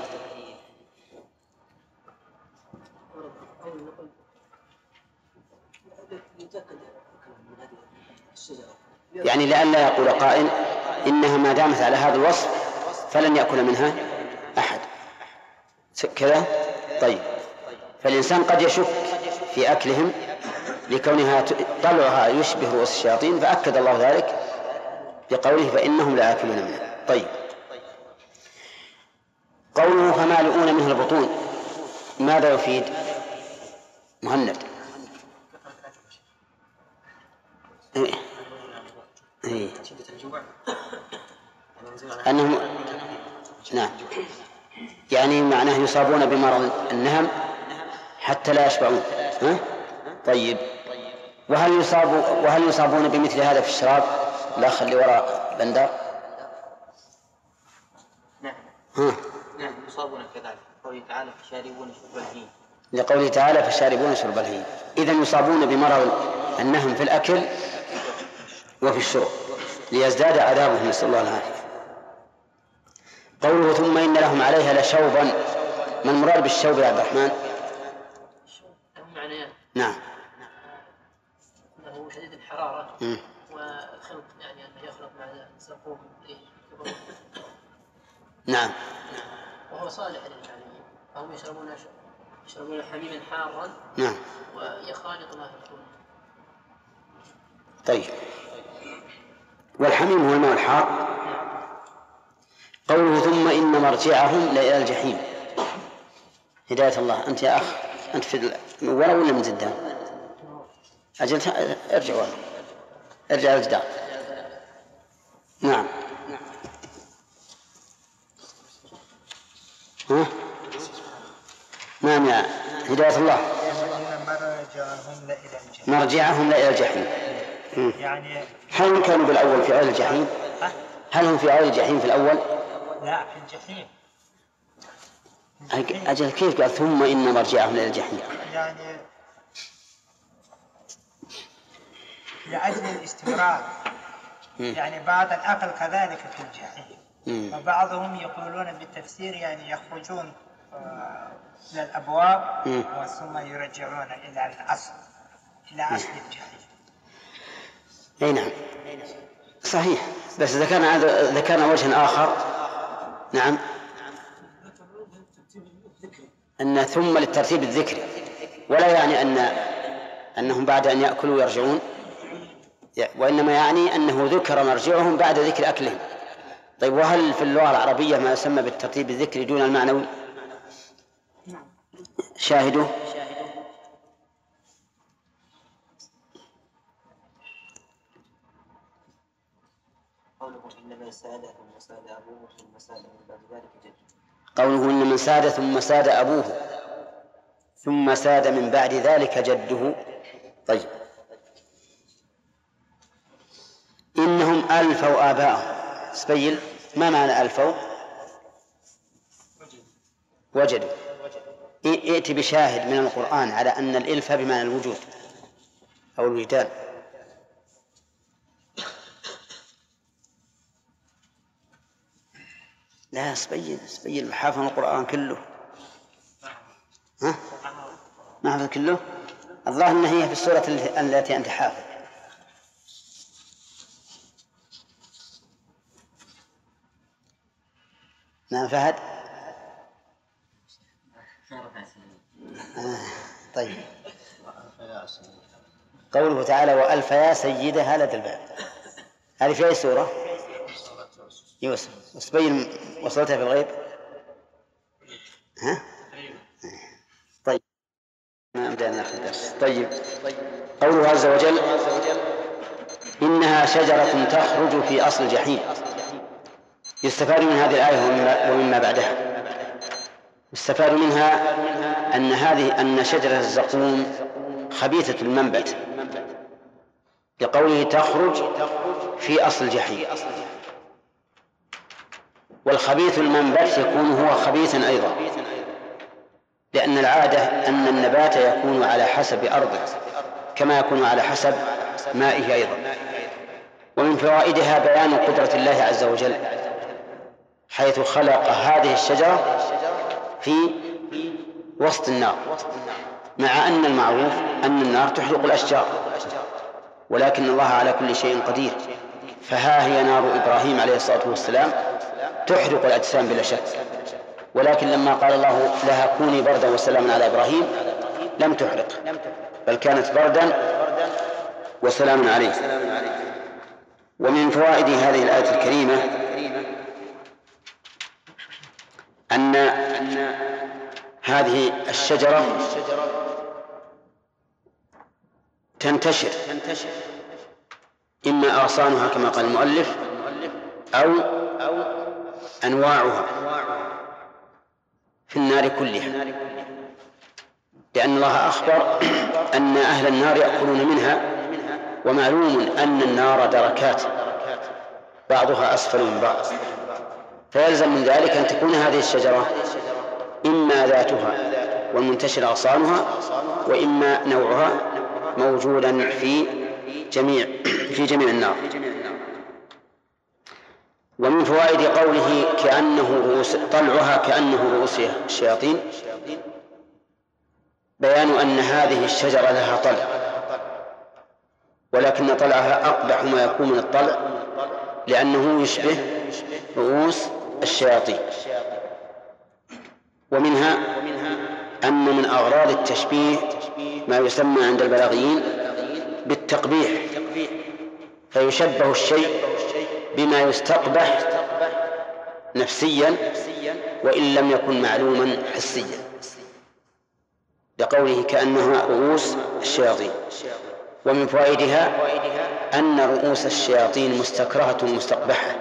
يعني لئلا يقول قائل إنها ما دامت على هذا الوصف فلن يأكل منها أحد. كذا؟ طيب. فالإنسان قد يشك في أكلهم لكونها طلعها يشبه رؤوس الشياطين فأكد الله ذلك بقوله فإنهم لآكلون منها. طيب. قوله فمالئون منه البطون. ماذا يفيد؟ مهند. إيه. إيه. أنهم نعم. يعني معناه يصابون بمرض النهم حتى لا يشبعون. ها؟ طيب. وهل يصاب وهل يصابون بمثل هذا في الشراب؟ الأخ اللي وراء بندر. نعم. ها. نعم يصابون كذلك. قوله تعالى فشاربون شرب الهيم لقوله تعالى فالشاربون شرب الهيم إذا يصابون بمرض النهم في الأكل وفي الشرب ليزداد عذابهم نسأل الله العافية. قوله ثم إن لهم عليها لشوبا. ما المراد بالشوب يا عبد الرحمن؟ والخلط يعني انه يخلط مع الزقوم لكبر نعم. وهو صالح للمعنيين فهم يشربون يشربون حميما حارا. نعم. ويخالط ما في الكون طيب. والحميم هو الماء الحار. قوله ثم إن مرجعهم لإلى الجحيم. هداية الله. أنت يا أخ أنت في ورا ولا من قدام؟ أجل أرجع ورا ارجع الجدار نعم ها؟ نعم يا هداية الله مرجعهم مرجعهم لإلى الجحيم. يعني هل هم كانوا بالأول في أهل الجحيم؟ هل هم في أهل الجحيم في الأول؟ لا في الجحيم أجل كيف قال ثم إن مرجعهم إلى الجحيم؟ يعني لأجل الاستمرار. يعني بعض الأكل كذلك في الجحيم. وبعضهم يقولون بالتفسير يعني يخرجون آه، إلى الأبواب مم. وثم يرجعون إلى الأصل إلى أصل الجحيم أي نعم. صحيح. بس إذا كان هذا إذا كان وجه آخر نعم. أن ثم للترتيب الذكري ولا يعني أن أنهم بعد أن يأكلوا يرجعون وإنما يعني أنه ذكر مرجعهم بعد ذكر أكلهم. طيب وهل في اللغة العربية ما يسمى بالترتيب الذكري دون المعنوي؟ شاهدوا. قوله إن من ساد ثم ساد أبوه ثم ساد من بعد ذلك جده. قوله إنهم ألفوا آباءهم. سبيل ما معنى ألفوا؟ وجدوا. ائت بشاهد من القرآن على أن الإلفة بمعنى الوجود أو الوجدان. لا سبيل سبيل حافظ القرآن كله. ها؟ ما حفظ كله؟ الظاهر أنها هي في السورة التي أنت حافظ. نعم فهد؟ آه طيب. قوله تعالى وألف يا سيدها لدى الباب. هذه في أي سورة؟ يوسف. وسبين وصلتها في الغيب. ها؟ طيب. ما بدأنا ناخذ درس. طيب. قوله عز وجل إنها شجرة تخرج في أصل الجحيم. يستفاد من هذه الآية ومما, بعدها. يستفاد منها أن هذه أن شجرة الزقوم خبيثة المنبت لقوله تخرج في أصل الجحيم والخبيث المنبت يكون هو خبيثا أيضا لأن العادة أن النبات يكون على حسب أرضه كما يكون على حسب مائه أيضا. ومن فوائدها بيان قدرة الله عز وجل. حيث خلق هذه الشجرة في وسط النار مع أن المعروف أن النار تحرق الأشجار ولكن الله على كل شيء قدير. فها هي نار إبراهيم عليه الصلاة والسلام تحرق الأجسام بلا شك. ولكن لما قال الله لها كوني بردا وسلاما على إبراهيم لم تحرق بل كانت بردا وسلاما عليه. ومن فوائد هذه الآية الكريمة أن هذه الشجرة تنتشر إما أغصانها كما قال المؤلف أو أنواعها في النار كلها لأن الله أخبر أن أهل النار يأكلون منها ومعلوم أن النار دركات بعضها أسفل من بعض. فيلزم من ذلك أن تكون هذه الشجرة إما ذاتها والمنتشر أغصانها وإما نوعها موجودا في جميع في جميع النار. ومن فوائد قوله كأنه رؤوس طلعها كأنه رؤوس الشياطين بيان أن هذه الشجرة لها طلع ولكن طلعها أقبح ما يكون من الطلع لأنه يشبه رؤوس الشياطين. ومنها أن من أغراض التشبيه ما يسمى عند البلاغيين بالتقبيح فيشبه الشيء بما يستقبح نفسيا وإن لم يكن معلوما حسيا. لقوله كأنها رؤوس الشياطين. ومن فوائدها أن رؤوس الشياطين مستكرهة مستقبحة.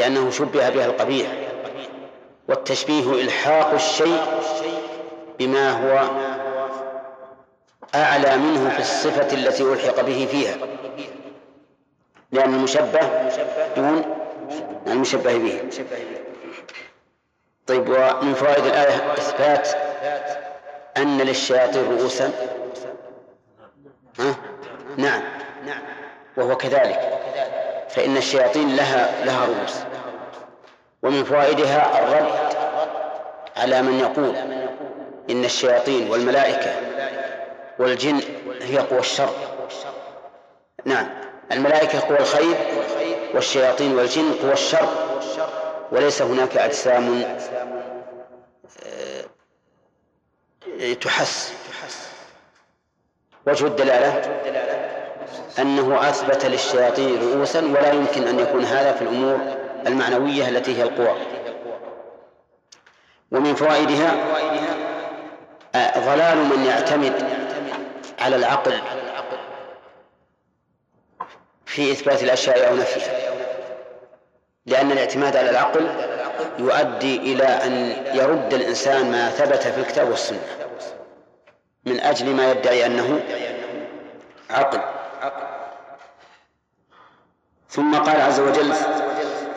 لأنه شبه بها القبيح. والتشبيه إلحاق الشيء بما هو أعلى منه في الصفة التي ألحق به فيها. لأن المشبه دون المشبه به. طيب ومن فوائد الآية إثبات أن للشياطين رؤوسا. ها؟ نعم. وهو كذلك. فإن الشياطين لها لها رؤوس. ومن فوائدها الرد على من يقول إن الشياطين والملائكة والجن هي قوى الشر. نعم الملائكة قوى الخير والشياطين والجن قوى الشر. وليس هناك أجسام آه، تحس. وجه الدلالة أنه أثبت للشياطين رؤوسا ولا يمكن أن يكون هذا في الأمور المعنوية التي هي القوى. ومن فوائدها آه، ضلال من يعتمد على العقل في إثبات الأشياء أو نفيها. لأن الاعتماد على العقل يؤدي إلى أن يرد الإنسان ما ثبت في الكتاب والسنة من أجل ما يدعي أنه عقل. ثم قال عز وجل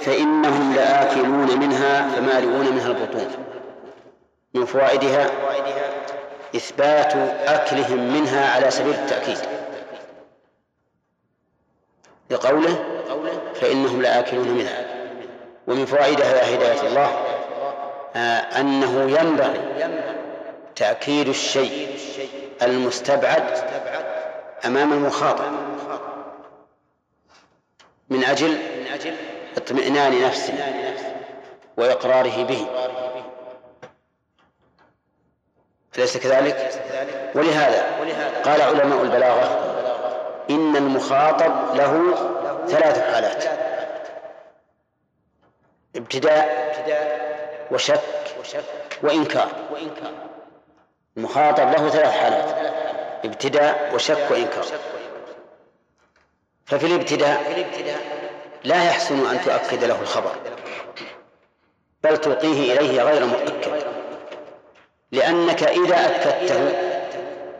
فإنهم لآكلون منها فمالئون منها البطون. من فوائدها إثبات أكلهم منها على سبيل التأكيد. لقوله فإنهم لآكلون منها. ومن فوائدها يا هداية الله آه، أنه ينبغي تأكيد الشيء المستبعد أمام المخاطب. من أجل اطمئنان نفسه وإقراره به. أليس كذلك؟ ولهذا قال علماء البلاغة إن المخاطب له ثلاث حالات ابتداء وشك وإنكار. المخاطب له ثلاث حالات ابتداء وشك وإنكار. ففي الابتداء لا يحسن أن تؤكد له الخبر بل تلقيه إليه غير مؤكد لأنك إذا أكدته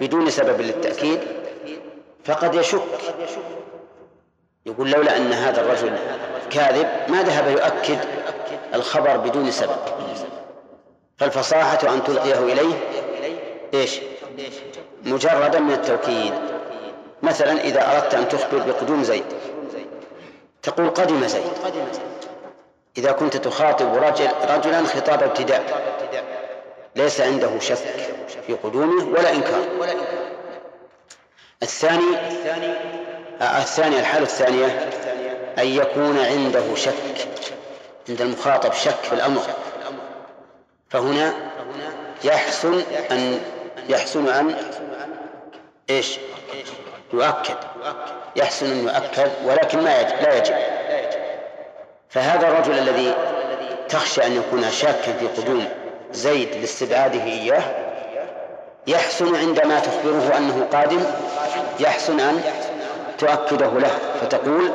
بدون سبب للتأكيد فقد يشك. يقول لولا أن هذا الرجل كاذب ما ذهب يؤكد الخبر بدون سبب. فالفصاحة أن تلقيه إليه إيش؟ مجردا من التوكيد. مثلا إذا أردت أن تخبر بقدوم زيد تقول قدم زيد. إذا كنت تخاطب رجل رجلا خطاب ابتداء. ليس عنده شك في قدومه ولا إنكار الثاني الثاني الحالة الثانية أن يكون عنده شك عند المخاطب شك في الأمر. فهنا يحسن أن يحسن أن إيش؟ يؤكد يحسن أن يؤكد ولكن ما يجب لا يجب. فهذا الرجل الذي تخشى أن يكون شاكا في قدوم زيد لاستبعاده إياه يحسن عندما تخبره أنه قادم يحسن أن تؤكده له فتقول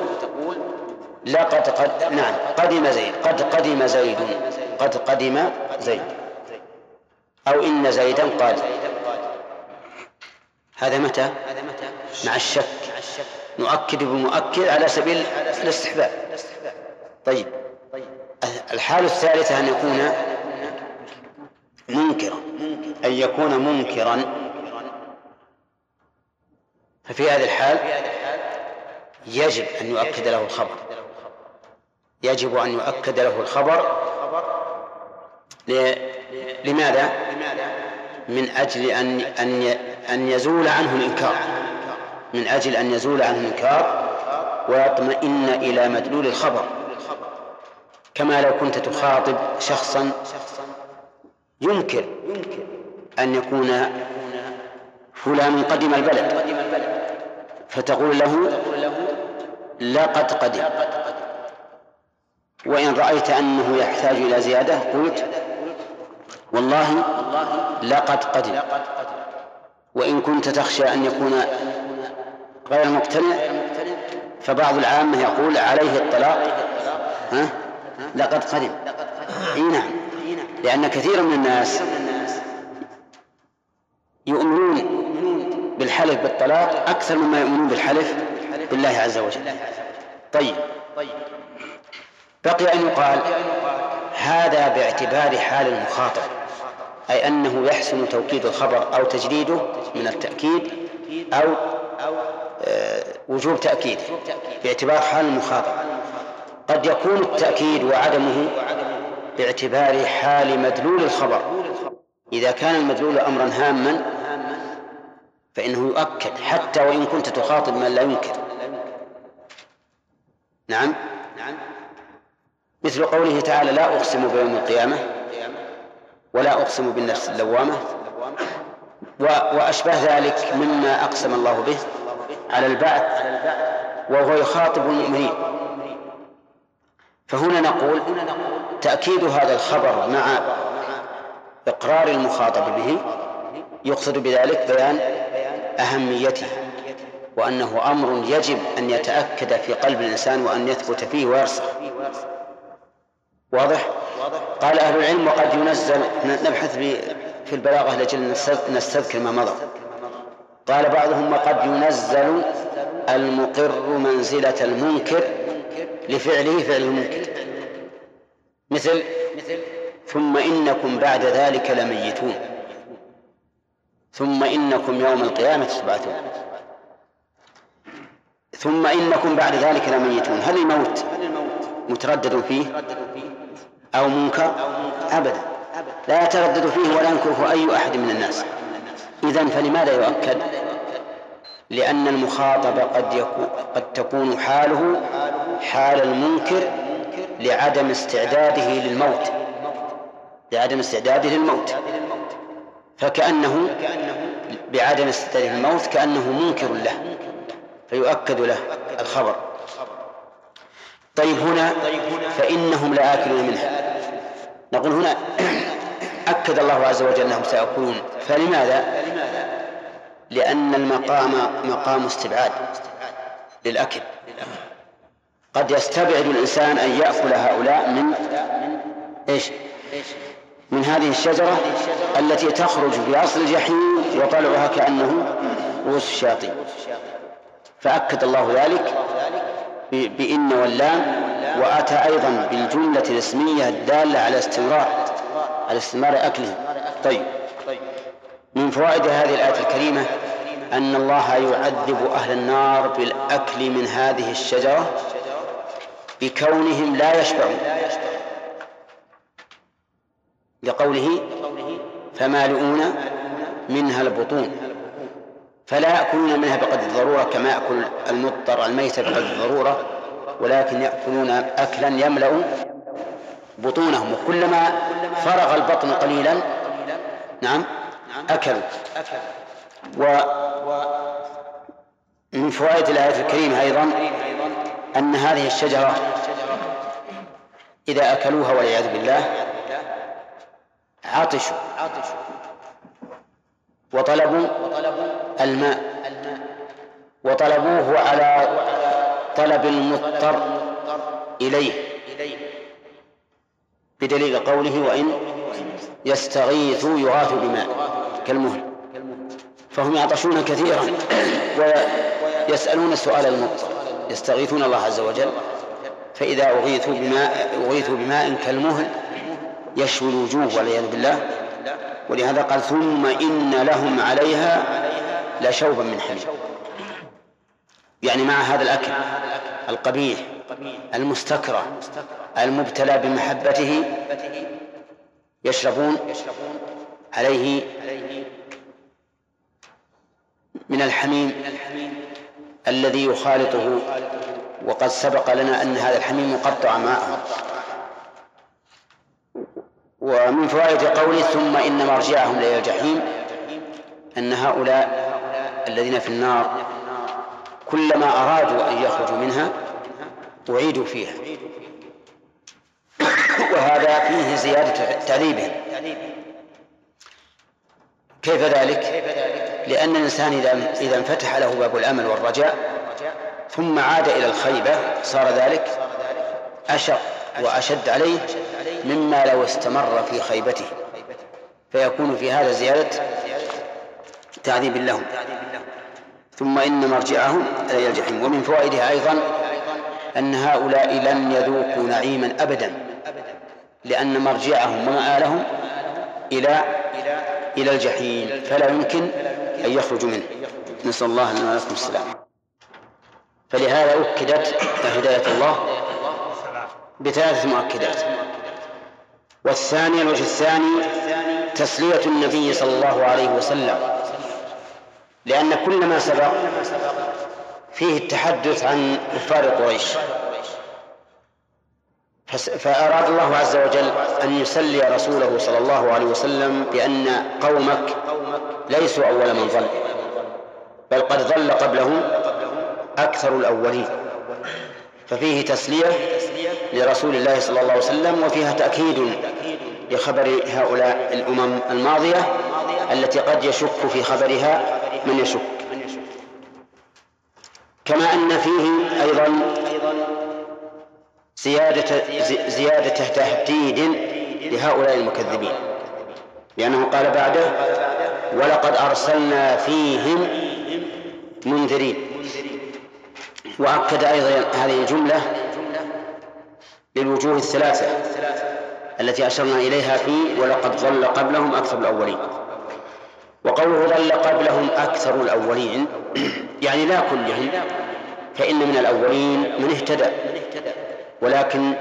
لقد قد نعم قدم زيد قد قدم زيد قد قدم زيد أو إن زيدا قادم. هذا متى؟ مع الشك. نؤكد بمؤكد على سبيل الاستحباب. طيب. الحالة الثالثة أن يكون منكرا. أن يكون منكرا. ففي هذه الحال يجب أن يؤكد له الخبر. يجب أن يؤكد له الخبر. لماذا؟ من أجل أن أن أن يزول عنه الإنكار من أجل أن يزول عنه الإنكار ويطمئن إلى مدلول الخبر. كما لو كنت تخاطب شخصا ينكر أن يكون فلان قدم البلد فتقول له لقد قدم. وإن رأيت أنه يحتاج إلى زيادة قلت والله لقد قدم. وإن كنت تخشى أن يكون غير مقتنع فبعض العامة يقول عليه الطلاق ها؟ لقد قدم. إي نعم. لأن كثيرا من الناس يؤمنون بالحلف بالطلاق أكثر مما يؤمنون بالحلف بالله عز وجل. طيب. بقي أن يقال هذا باعتبار حال المخاطب. أي أنه يحسن توكيد الخبر أو تجديده من التأكيد أو آه، وجوب تأكيده باعتبار حال المخاطب قد يكون التأكيد وعدمه باعتبار حال مدلول الخبر. إذا كان المدلول أمرا هاما فإنه يؤكد حتى وإن كنت تخاطب من لا ينكر. نعم؟ مثل قوله تعالى لا أقسم بيوم القيامة ولا أقسم بالنفس اللوامة. وأشبه ذلك مما أقسم الله به على البعث وهو يخاطب المؤمنين. فهنا نقول تأكيد هذا الخبر مع إقرار المخاطب به يقصد بذلك بيان أهميته وأنه أمر يجب أن يتأكد في قلب الإنسان وأن يثبت فيه ويرسخ. واضح؟ قال أهل العلم وقد ينزل نبحث في البلاغة لأجل نستذكر ما مضى. قال بعضهم وقد ينزل المقر منزلة المنكر لفعله فعل المنكر. مثل؟ ثم إنكم بعد ذلك لميتون. ثم إنكم يوم القيامة تبعثون. ثم إنكم بعد ذلك لميتون. هل الموت متردد فيه أو منكر أبدا. لا يتردد فيه ولا ينكره أي أحد من الناس. إذن فلماذا يؤكد؟ لأن المخاطب قد يكون قد تكون حاله حال المنكر لعدم استعداده للموت. لعدم استعداده للموت. فكأنه بعدم استعداده للموت كأنه منكر له. فيؤكد له الخبر. طيب هنا فإنهم لآكلون منها. نقول هنا أكد الله عز وجل أنهم سيأكلون. فلماذا؟ لأن المقام مقام استبعاد للأكل. قد يستبعد الإنسان أن يأكل هؤلاء من إيش؟ من هذه الشجرة التي تخرج في أصل الجحيم وطلعها كأنه رؤوس الشياطين فأكد الله ذلك. بإن واللام وأتى أيضا بالجملة الاسمية الدالة على استمرار على استمرار أكلهم طيب. من فوائد هذه الآية الكريمة أن الله يعذب أهل النار بالأكل من هذه الشجرة بكونهم لا يشبعون. لقوله فمالئون منها البطون. فلا يأكلون منها بقدر الضرورة كما يأكل المضطر الميت بقدر الضرورة ولكن يأكلون أكلا يملأ بطونهم. وكلما فرغ البطن قليلا نعم أكلوا. ومن فوائد الآية الكريمة أيضا أن هذه الشجرة إذا أكلوها والعياذ بالله عطشوا. وطلبوا الماء. وطلبوه على طلب المضطر إليه. بدليل قوله وإن يستغيثوا يغاثوا بماء كالمهل. فهم يعطشون كثيرا ويسألون سؤال المضطر. يستغيثون الله عز وجل. فإذا أغيثوا بماء أغيثوا بماء كالمهل يشوي الوجوه والعياذ بالله. ولهذا قال ثم إن لهم عليها لشوبا من حميم. يعني مع هذا الأكل القبيح المستكرة المبتلى بمحبته يشربون عليه من الحميم الذي يخالطه. وقد سبق لنا أن هذا الحميم مقطع ماءه. ومن فوائد قوله ثم إن مرجعهم لإلى الجحيم أن هؤلاء الذين في النار كلما أرادوا أن يخرجوا منها أعيدوا فيها وهذا فيه زيادة تعذيبهم كيف ذلك؟ لأن الإنسان إذا إذا انفتح له باب الأمل والرجاء ثم عاد إلى الخيبة صار ذلك أشق وأشد عليه مما لو استمر في خيبته فيكون في هذا زيادة تعذيب لهم. ثم إن مرجعهم إلى الجحيم ومن فوائدها أيضا أن هؤلاء لن يذوقوا نعيما أبدا لأن مرجعهم ومآلهم إلى إلى الجحيم فلا يمكن أن يخرجوا منه. نسأل الله لنا ولكم السلام. فلهذا أكدت هداية الله بثلاث مؤكدات. والثاني الوجه الثاني تسلية النبي صلى الله عليه وسلم. لأن كل ما سبق فيه التحدث عن كفار قريش. فأراد الله عز وجل أن يسلي رسوله صلى الله عليه وسلم بأن قومك ليسوا أول من ظل بل قد ظل قبلهم أكثر الأولين. ففيه تسلية لرسول الله صلى الله عليه وسلم وفيها تأكيد لخبر هؤلاء الأمم الماضية التي قد يشك في خبرها من يشك. كما أن فيه أيضا زيادة زيادة تهديد لهؤلاء المكذبين لأنه قال بعده ولقد أرسلنا فيهم منذرين وأكد أيضا هذه الجملة للوجوه الثلاثة التي أشرنا إليها في ولقد ظل قبلهم أكثر الأولين وقوله ظل قبلهم أكثر الأولين يعني لا كلهم فإن من الأولين من اهتدى ولكن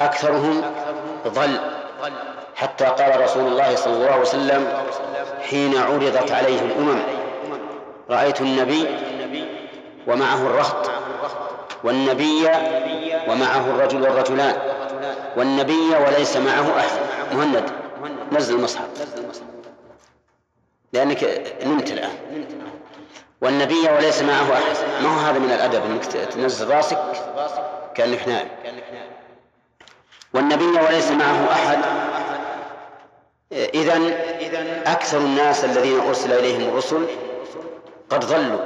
أكثرهم ضل حتى قال رسول الله صلى الله عليه وسلم حين عرضت عليه الأمم رأيت النبي ومعه الرهط والنبي ومعه الرجل والرجلان. والنبي وليس معه أحد. مهند نزل المصحف. لأنك نمت الآن. والنبي وليس معه أحد. ما هو هذا من الأدب؟ أنك تنزل راسك كأنك نائم. والنبي وليس معه أحد. إذا أكثر الناس الذين أرسل إليهم الرسل قد ضلوا.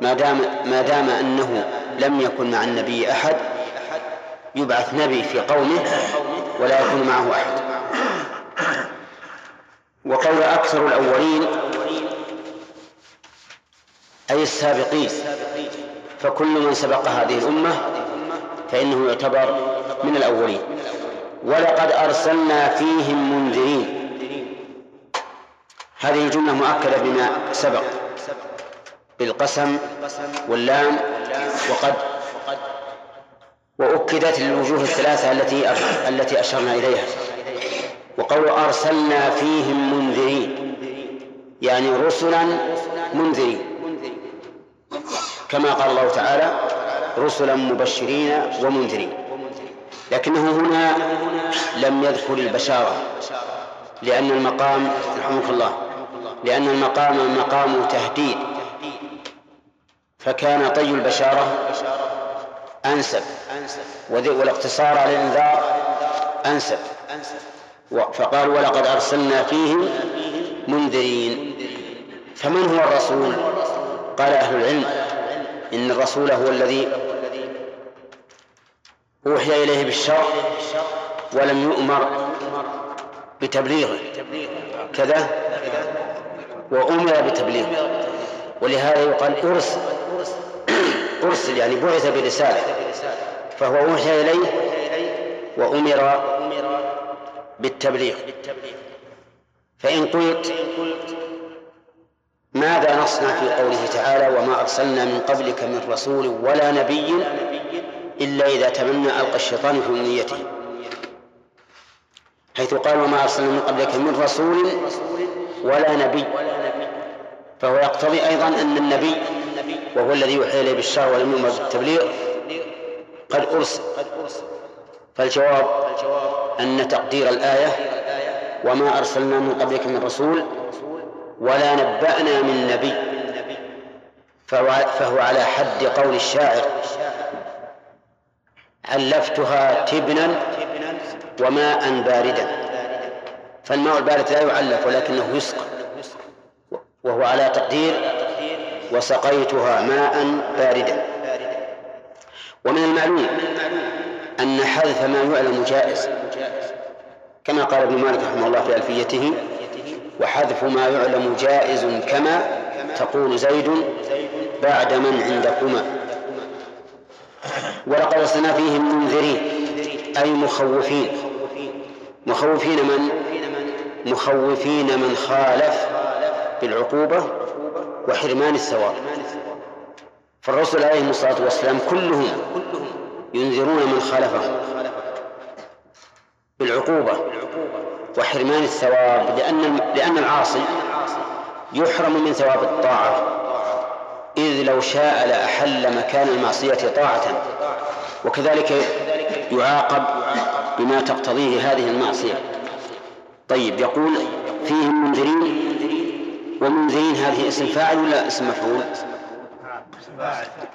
ما دام ما دام أنه لم يكن مع النبي أحد يبعث نبي في قومه ولا يكون معه أحد. وقول أكثر الأولين أي السابقين فكل من سبق هذه الأمة فإنه يعتبر من الأولين. ولقد أرسلنا فيهم منذرين. هذه الجملة مؤكدة بما سبق. بالقسم واللام وقد وأكدت للوجوه الثلاثة التي التي أشرنا إليها. وقول أرسلنا فيهم منذرين يعني رسلا منذرين. كما قال الله تعالى رسلا مبشرين ومنذرين. لكنه هنا لم يذكر البشارة لأن المقام رحمك الله لأن المقام مقام تهديد. فكان طي البشارة أنسب والاقتصار على الإنذار أنسب. فقال ولقد أرسلنا فيهم منذرين. فمن هو الرسول؟ قال أهل العلم إن الرسول هو الذي أوحي إليه بالشرع ولم يؤمر بتبليغه. كذا؟ وأمر بتبليغه. ولهذا يقال أرسل. أرسل يعني بعث برسالة فهو أوحي إليه وأمر بالتبليغ. فإن قلت ماذا نصنع في قوله تعالى وما أرسلنا من قبلك من رسول ولا نبي إلا إذا تمنى ألقى الشيطان في أمنيته حيث قال وما أرسلنا من قبلك من رسول ولا نبي. فهو يقتضي أيضا أن النبي وهو الذي يوحي إليه بالشرع ولم بالتبليغ قد أرسل. فالجواب أن تقدير الآية وما أرسلنا من قبلك من رسول ولا نبأنا من نبي. فهو على حد قول الشاعر علفتها تبنا وماء باردا. فالماء البارد لا يعلف ولكنه يسقى. وهو على تقدير وسقيتها ماء باردا. ومن المعلوم أن حذف ما يعلم جائز كما قال ابن مالك رحمه الله في ألفيته وحذف ما يعلم جائز كما تقول زيد بعد من عندكما. ولقد أرسلنا فيهم منذرين أي مخوفين. مخوفين من؟ مخوفين من خالف بالعقوبة وحرمان الثواب. فالرسل عليهم الصلاة والسلام كلهم ينذرون من خالفهم بالعقوبة وحرمان الثواب لأن لأن العاصي يحرم من ثواب الطاعة إذ لو شاء لأحل مكان المعصية طاعة وكذلك يعاقب بما تقتضيه هذه المعصية. طيب يقول فيهم منذرين ومنذرين هذه اسم فاعل ولا اسم مفعول؟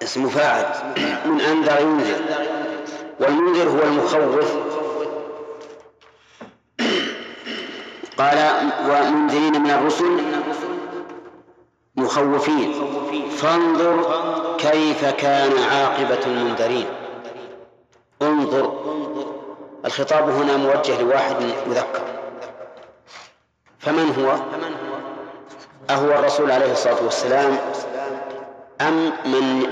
اسم فاعل. من أنذر ينذر؟ والمنذر هو المخوف. قال ومنذرين من الرسل؟ مخوفين. فانظر كيف كان عاقبة المنذرين. انظر. الخطاب هنا موجه لواحد مذكر. فمن هو؟ أهو الرسول عليه الصلاة والسلام أم من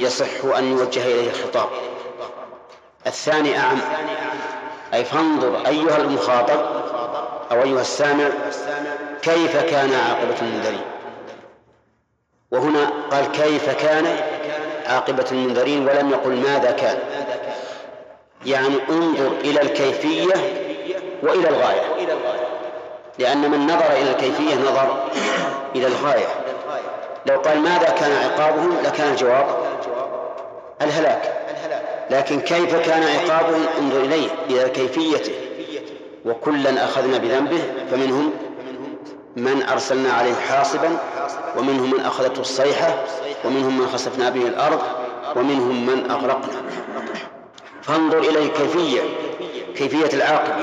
يصح أن يوجه إليه الخطاب؟ الثاني أعم. أي فانظر أيها المخاطب أو أيها السامع كيف كان عاقبة المنذرين؟ وهنا قال كيف كان عاقبة المنذرين ولم يقل ماذا كان. يعني انظر إلى الكيفية وإلى الغاية. لأن من نظر إلى الكيفية نظر إلى الغاية. لو قال ماذا كان عقابهم لكان الجواب الهلاك لكن كيف كان عقابهم؟ انظر إليه إلى كيفيته. وكلا أخذنا بذنبه فمنهم من أرسلنا عليه حاصبا ومنهم من أخذته الصيحة ومنهم من خسفنا به الأرض ومنهم من أغرقنا. فانظر إلى الكيفية كيفية العاقبة.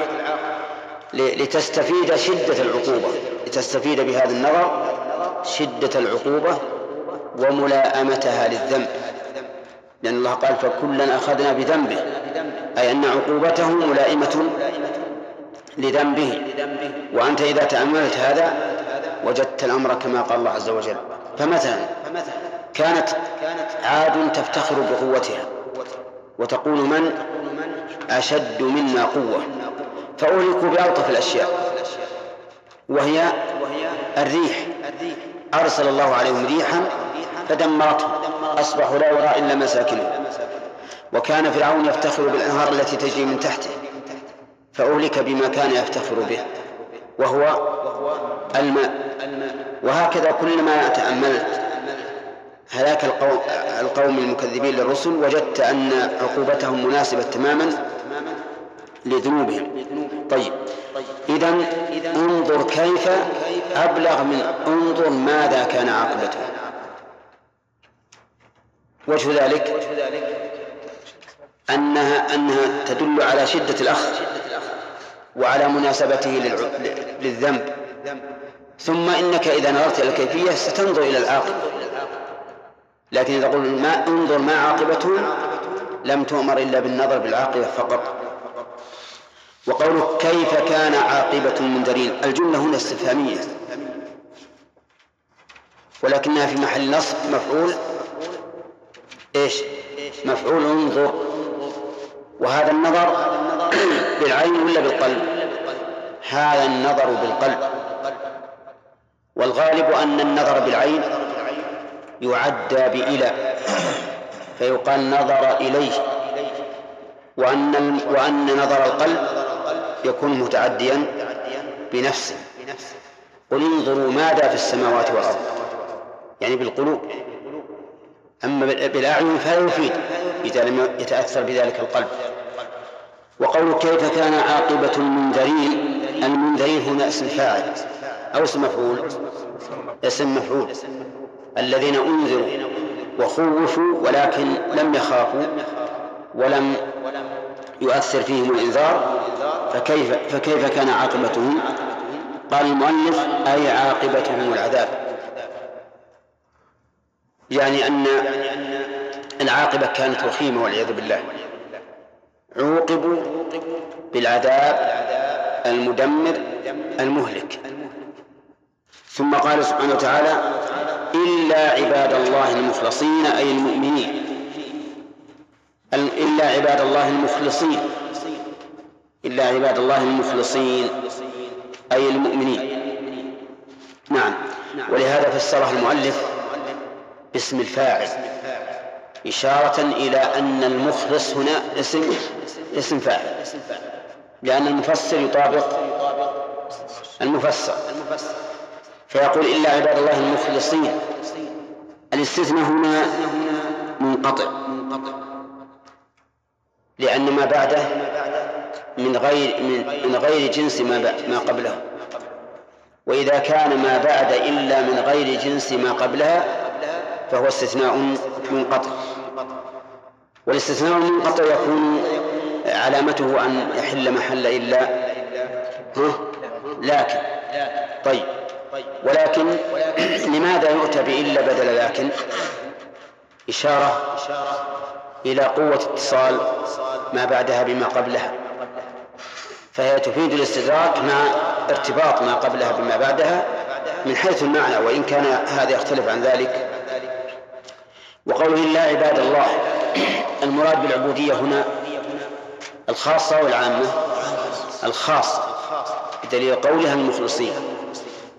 لتستفيد شدة العقوبة لتستفيد بهذا النظر شدة العقوبة وملاءمتها للذنب. لأن الله قال فكلا أخذنا بذنبه. أي أن عقوبته ملائمة لذنبه. وأنت إذا تأملت هذا وجدت الأمر كما قال الله عز وجل. فمثلا كانت عاد تفتخر بقوتها وتقول من أشد منا قوة. فأهلكوا بألطف الأشياء. وهي الريح. أرسل الله عليهم ريحا فدمرتهم أصبحوا لا يرى إلا مساكنهم وكان فرعون يفتخر بالأنهار التي تجري من تحته. فأهلك بما كان يفتخر به. وهو الماء. وهكذا كلما تأملت. هلاك القوم, القوم المكذبين للرسل. وجدت أن عقوبتهم مناسبة تماما. لذنوبهم. طيب. إذا انظر كيف أبلغ من انظر ماذا كان عاقبته. وجه ذلك أنها أنها تدل على شدة الأخذ وعلى مناسبته للذنب. ثم إنك إذا نظرت إلى الكيفية ستنظر إلى العاقبة. لكن إذا قلنا ما انظر ما عاقبته لم تؤمر إلا بالنظر بالعاقبة فقط. وقوله كيف كان عاقبة المنذرين؟ الجملة هنا استفهامية. ولكنها في محل نصب مفعول إيش؟ مفعول انظر. وهذا النظر بالعين ولا بالقلب؟ هذا النظر بالقلب. والغالب أن النظر بالعين يعدى بإلى فيقال نظر إليه. وأن وأن نظر القلب يكون متعديا بنفسه. قل انظروا ماذا في السماوات والأرض. يعني بالقلوب. أما بالأعين فلا يفيد إذا لم يتأثر بذلك القلب. وقول كيف كان عاقبة المنذرين؟ المنذرين هنا اسم فاعل أو اسم مفعول؟ اسم مفعول. الذين أنذروا وخوفوا ولكن لم يخافوا ولم يؤثر فيهم الإنذار فكيف فكيف كان عاقبتهم؟ قال المؤلف أي عاقبتهم العذاب. يعني أن العاقبة كانت وخيمة والعياذ بالله. عوقبوا بالعذاب المدمر المهلك. ثم قال سبحانه وتعالى إلا عباد الله المخلصين أي المؤمنين. إلا عباد الله المخلصين. إلا عباد الله المخلصين أي المؤمنين. نعم. ولهذا فسرها المؤلف باسم الفاعل إشارة إلى أن المخلص هنا اسم اسم فاعل. لأن المفسر يطابق المفسر. فيقول إلا عباد الله المخلصين الاستثناء هنا منقطع. لأن ما بعده من غير من, من غير جنس ما ما قبله. وإذا كان ما بعد إلا من غير جنس ما قبلها فهو استثناء منقطع. والاستثناء المنقطع يكون علامته أن يحل محل إلا ها؟ لكن. طيب. ولكن لماذا يؤتى بإلا بدل لكن؟ إشارة إلى قوة اتصال ما بعدها بما قبلها. فهي تفيد الاستدراك مع ارتباط ما قبلها بما بعدها من حيث المعنى وإن كان هذا يختلف عن ذلك. وقوله إلا عباد الله المراد بالعبودية هنا الخاصة والعامة الخاصة بدليل قولها المخلصين.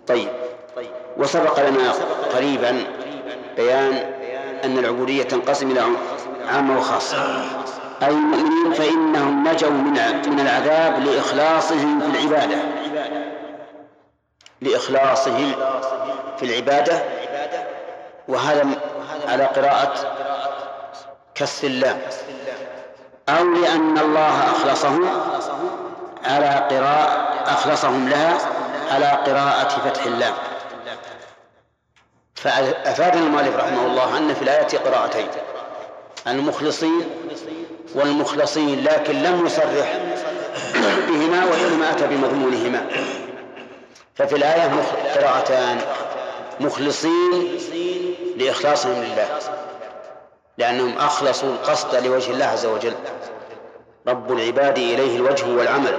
طيب وسبق لنا قريبا بيان أن العبودية تنقسم إلى عامة وخاصة. أي المؤمنين فإنهم نجوا من من العذاب لإخلاصهم في العبادة. لإخلاصهم في العبادة. وهذا على قراءة كسر اللام. أو لأن الله أخلصهم على قراءة أخلصهم لها على قراءة فتح اللام. فأفاد المؤلف رحمه الله أن في الآية قراءتين. المخلصين والمخلصين لكن لم يصرح بهما وإنما أتى بمضمونهما. ففي الآية قراءتان. مخلصين لإخلاصهم لله لأنهم أخلصوا القصد لوجه الله عز وجل. رب العباد إليه الوجه والعمل.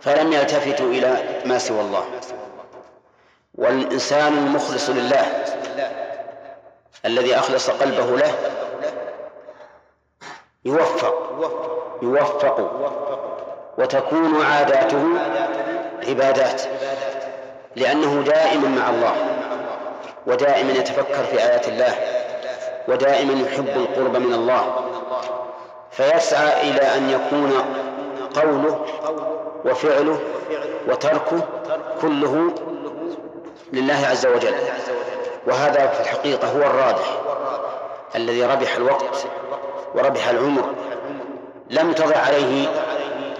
فلم يلتفتوا إلى ما سوى الله. والإنسان المخلص لله الذي أخلص قلبه له يوفق. يوفق. وتكون عاداته عبادات. لأنه دائما مع الله. ودائما يتفكر في آيات الله. ودائما يحب القرب من الله. فيسعى إلى أن يكون قوله وفعله وتركه كله لله عز وجل. وهذا في الحقيقة هو الرابح الذي ربح الوقت وربح العمر. لم تضع عليه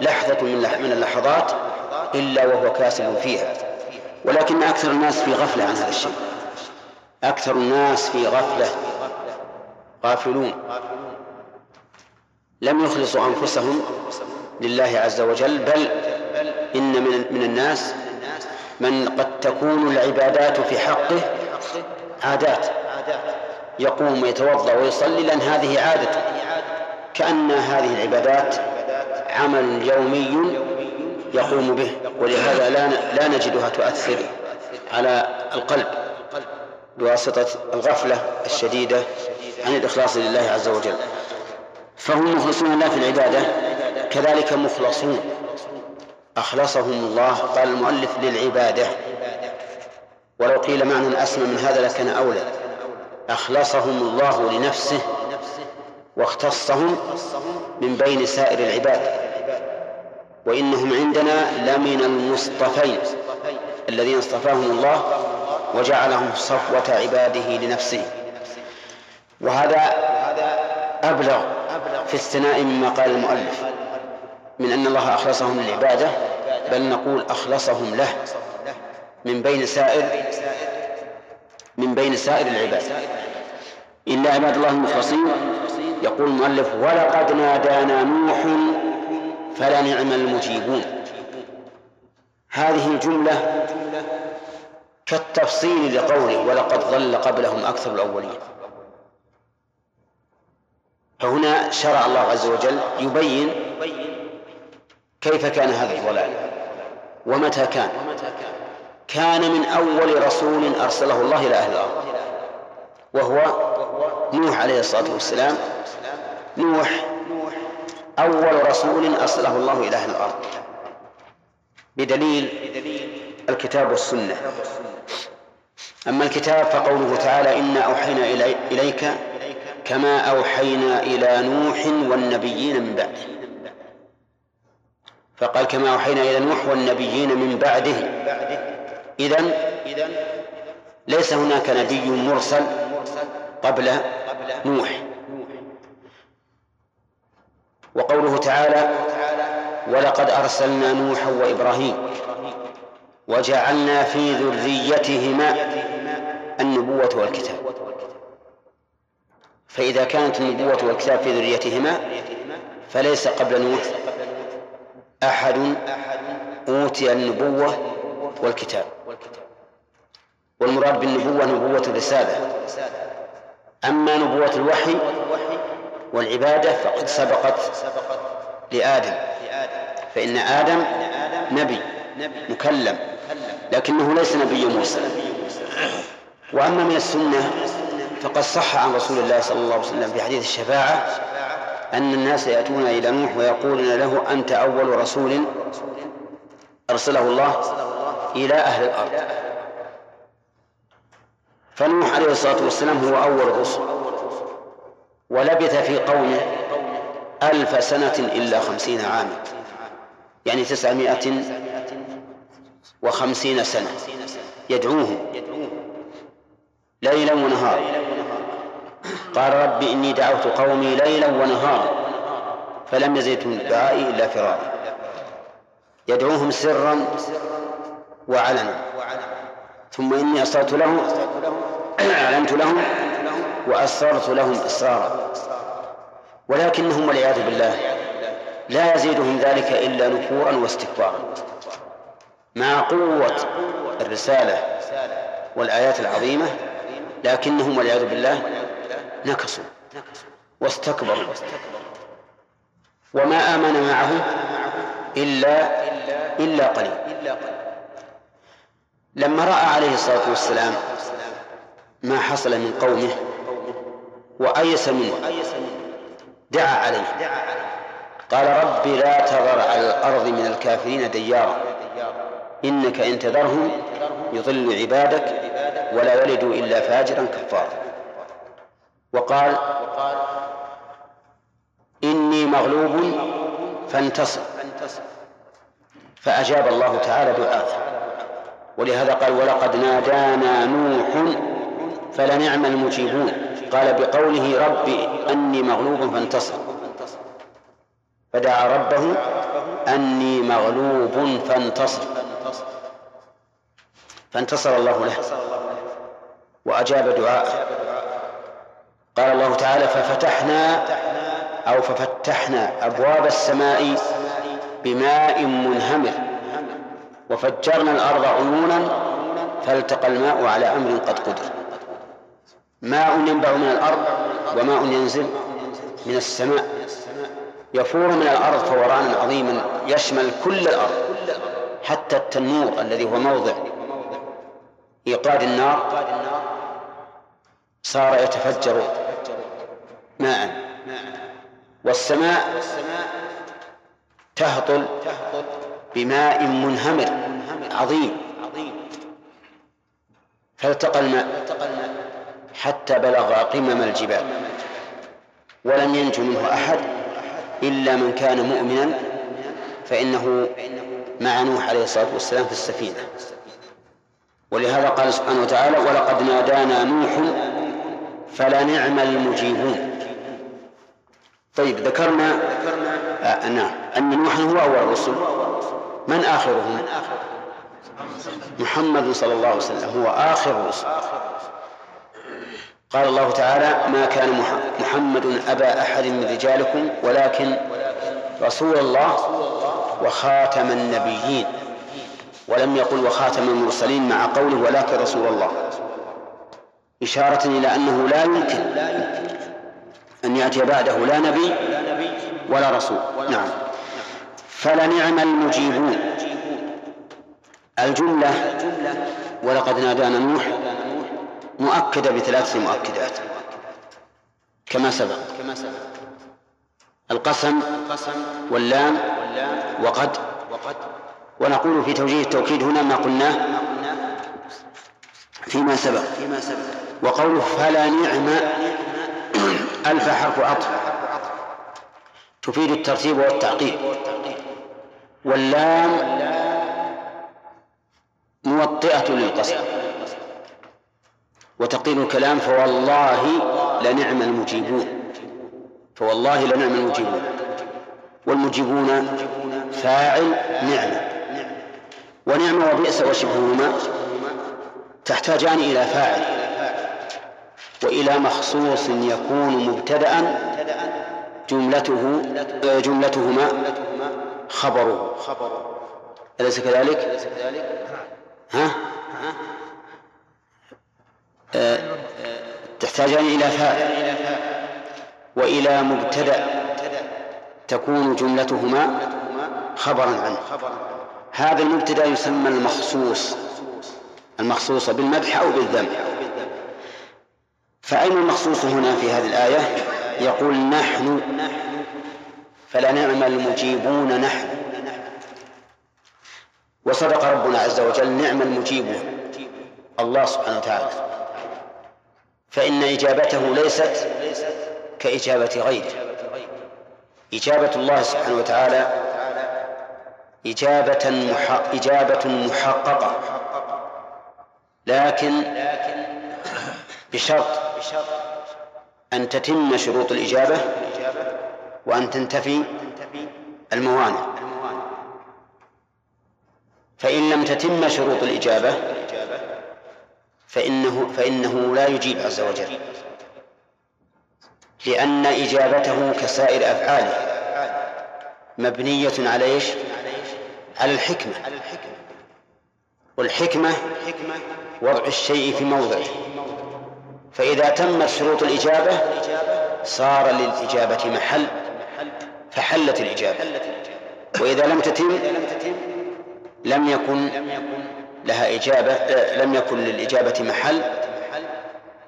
لحظة من اللحظات إلا وهو كاسب فيها. ولكن أكثر الناس في غفلة عن هذا الشيء. أكثر الناس في غفلة. غافلون. لم يخلصوا أنفسهم لله عز وجل بل إن من من الناس من قد تكون العبادات في حقه عادات. يقوم ويتوضأ ويصلي لأن هذه عادته كأن هذه العبادات عمل يومي يقوم به ولهذا لا لا نجدها تؤثر على القلب. بواسطة الغفلة الشديدة عن الإخلاص لله عز وجل. فهم مخلصون الله في العبادة كذلك مخلصون. أخلصهم الله قال المؤلف للعبادة. ولو قيل معنى أسمى من هذا لكان أولى. أخلصهم الله لنفسه واختصهم من بين سائر العباد وإنهم عندنا لمن المصطفين الذين اصطفاهم الله وجعلهم صفوة عباده لنفسه. وهذا أبلغ في الثناء مما قال المؤلف من أن الله أخلصهم للعبادة بل نقول أخلصهم له من بين سائر من بين سائر العباد. إلا عباد الله المخلصين. يقول المؤلف ولقد نادانا نوح فلنعم المجيبون. هذه الجملة كالتفصيل لقوله ولقد ضل قبلهم أكثر الأولين. فهنا شرع الله عز وجل يبين كيف كان هذا الضلال ومتى كان. كان من أول رسول أرسله الله إلى أهل الأرض. وهو نوح عليه الصلاة والسلام. نوح أول رسول أرسله الله إلى أهل الأرض. بدليل الكتاب والسنة. أما الكتاب فقوله تعالى إنا أوحينا إليك كما أوحينا إلى نوح والنبيين من بعده. فقال كما أوحينا إلى نوح والنبيين من بعده. إذن ليس هناك نبي مرسل قبل نوح. وقوله تعالى ولقد أرسلنا نوحا وإبراهيم وجعلنا في ذريتهما النبوة والكتاب. فإذا كانت النبوة والكتاب في ذريتهما فليس قبل نوح أحد أوتي النبوة والكتاب. والمراد بالنبوة نبوة الرسالة. أما نبوة الوحي والعبادة فقد سبقت لآدم. فإن آدم نبي مكلم لكنه ليس نبي موسى. وأما من السنة فقد صح عن رسول الله صلى الله عليه وسلم في حديث الشفاعة أن الناس يأتون إلى نوح ويقولون له أنت أول رسول أرسله الله إلى أهل الأرض. فنوح عليه الصلاة والسلام هو أول الرسل ولبث في قومه ألف سنة إلا خمسين عاما يعني تسعمائة وخمسين سنة يدعوهم ليلا ونهارا. قال رب إني دعوت قومي ليلا ونهارا فلم يزدهم دعائي إلا فرارا. يدعوهم سرا وعلنا ثم إني أسررت لهم أعلنت لهم وأسررت لهم إسرارا. ولكنهم والعياذ بالله لا يزيدهم ذلك إلا نفورا واستكبارا. مع قوة الرسالة والآيات العظيمة لكنهم والعياذ بالله نكصوا واستكبروا. وما آمن معه إلا إلا قليل. لما رأى عليه الصلاة والسلام ما حصل من قومه وأيس منه. دعا عليه. قال رب لا تذر على الأرض من الكافرين ديارا. إنك إن تذرهم يضل عبادك ولا يلدوا إلا فاجرا كفارا. وقال إني مغلوب فانتصر. فأجاب الله تعالى دعاءه. ولهذا قال ولقد نادانا نوح فلنعم المجيبون. قال بقوله رب أني مغلوب فانتصر. فدعا ربه أني مغلوب فانتصر. فانتصر الله له. وأجاب دعاءه. قال الله تعالى ففتحنا أو ففتحنا أبواب السماء بماء منهمر. وفجرنا الأرض عيونا فالتقى الماء على أمر قد قدر. ماء ينبع من الأرض وماء ينزل من السماء. يفور من الأرض فورانا عظيما يشمل كل الأرض حتى التنور الذي هو موضع إيقاد النار صار يتفجر ماء. والسماء تهطل بماء منهمر عظيم. فالتقى الماء. حتى بلغ قمم الجبال. ولم ينج منه أحد إلا من كان مؤمنا فإنه مع نوح عليه الصلاة والسلام في السفينة. ولهذا قال سبحانه وتعالى ولقد نادانا نوح فلنعم المجيبون. طيب ذكرنا آه نعم أن نوحا هو أول الرسل من آخرهم؟ محمد صلى الله عليه وسلم هو آخر الرسل قال الله تعالى ما كان محمد أبا أحد من رجالكم ولكن رسول الله وخاتم النبيين. ولم يقل وخاتم المرسلين مع قوله ولكن رسول الله. إشارة إلى أنه لا يمكن أن يأتي بعده لا نبي ولا رسول. نعم. فلنعم المجيبون. الجملة ولقد نادانا نوح مؤكدة بثلاث مؤكدات. كما سبق. القسم واللام وقد. ونقول في توجيه التوكيد هنا ما قلناه فيما سبق. وقوله فلا نعم ألف حرف عطف. تفيد الترتيب والتعقيب. واللام موطئة للقسم. وتقدير الكلام فوالله لنعم المجيبون. فوالله لنعم المجيبون. والمجيبون فاعل نعمة. ونعمة وبئس وشبههما تحتاجان إلى فاعل. وإلى مخصوص يكون مبتدأ جملته جملتهما خبره أليس كذلك؟ ها؟ تحتاجان إلى فاعل وإلى مبتدأ تكون جملتهما خبرا عنه. هذا المبتدأ يسمى المخصوص المخصوص بالمدح أو بالذم. فأين المخصوص هنا في هذه الآية؟ يقول نحن فلنعم المجيبون نحن. وصدق ربنا عز وجل نعم المجيبون الله سبحانه وتعالى. فإن إجابته ليست كإجابة غيره. إجابة الله سبحانه وتعالى إجابة مح... إجابة محققة لكن بشرط أن تتم شروط الإجابة وأن تنتفي الموانع. فإن لم تتم شروط الإجابة فإنه فإنه لا يجيب عز وجل لأن إجابته كسائر أفعاله مبنية على إيش؟ على الحكمة. والحكمة وضع الشيء في موضعه. فإذا تمت شروط الإجابة صار للإجابة محل فحلت الإجابة. وإذا لم تتم لم يكن لها إجابة لم يكن للإجابة محل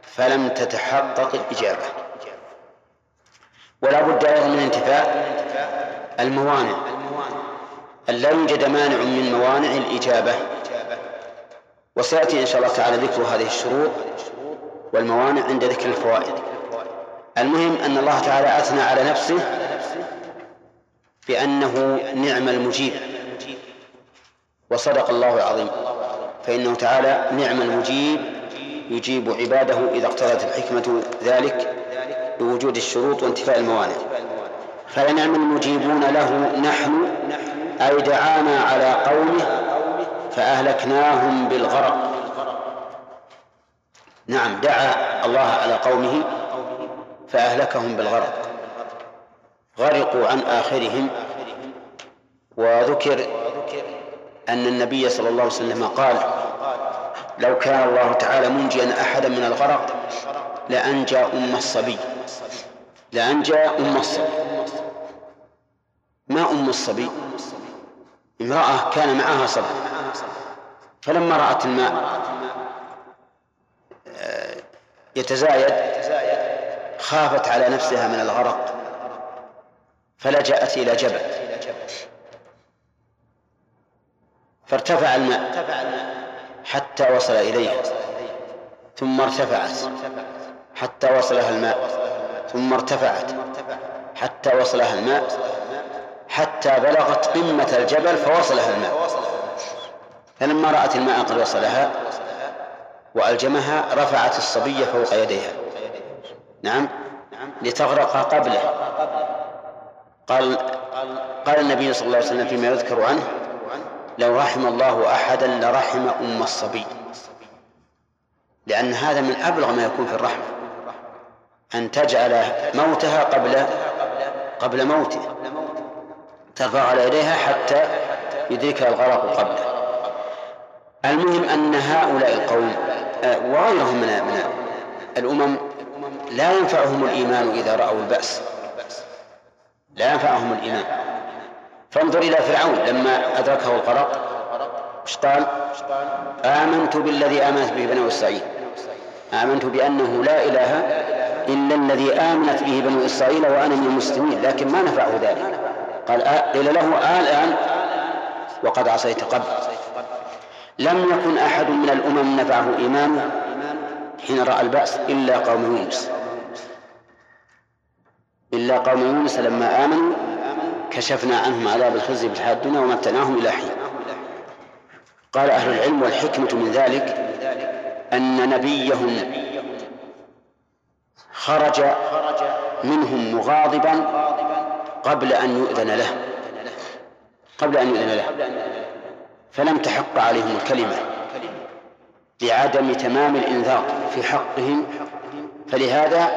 فلم تتحقق الإجابة. ولا بد أيضا من انتفاء الموانع. أن لا يوجد مانع من موانع الإجابة. وسيأتي إن شاء الله تعالى ذكر هذه الشروط والموانع عند ذكر الفوائد. المهم أن الله تعالى أثنى على نفسه بأنه نعم المجيب. وصدق الله العظيم. فإنه تعالى نعم المجيب يجيب عباده إذا اقتضت الحكمة ذلك بوجود الشروط وانتفاء الموانع. فلنعم المجيبون له نحن أي دعانا على قومه فأهلكناهم بالغرق. نعم دعا الله على قومه فأهلكهم بالغرق. غرقوا عن آخرهم وذكر أن النبي صلى الله عليه وسلم قال لو كان الله تعالى منجيا أحدا من الغرق لأنجى أم الصبي. لأنجى أم الصبي. ما أم الصبي؟ امرأة كان معها صبي. فلما رأت الماء آه، يتزايد خافت على نفسها من الغرق فلجأت إلى جبل. فارتفع الماء حتى وصل إليها ثم ارتفعت حتى وصلها الماء ثم ارتفعت حتى وصلها الماء حتى بلغت قمة الجبل فوصلها الماء. فلما رأت الماء قد وصلها وألجمها رفعت الصبي فوق يديها. نعم؟ لتغرق قبله. قال قال النبي صلى الله عليه وسلم فيما يذكر عنه لو رحم الله أحدا لرحم أم الصبي. لأن هذا من أبلغ ما يكون في الرحمة أن تجعل موتها قبل قبل موته. ترفع على يديها حتى يدركها الغرق قبله. المهم أن هؤلاء القوم آه، وغيرهم من من الأمم لا ينفعهم الإيمان إذا رأوا البأس. لا ينفعهم الإيمان. فانظر إلى فرعون لما أدركه الغرق إيش قال؟ آمنت بالذي آمنت به بنو إسرائيل. آمنت بأنه لا إله إلا الذي آمنت به بنو إسرائيل وأنا من المسلمين لكن ما نفعه ذلك؟ قال آه قيل له آه الآن وقد عصيت قبل. لم يكن أحد من الأمم نفعه إيمانه حين رأى البأس إلا قوم يونس. إلا قوم يونس لما آمنوا كشفنا عنهم عذاب الخزي في الحياة الدنيا ومتناهم إلى حين. قال أهل العلم والحكمة من ذلك أن نبيهم خرج منهم مغاضبا قبل أن يؤذن له. قبل أن يؤذن له. فلم تحق عليهم الكلمة لعدم تمام الإنذار في حقهم. فلهذا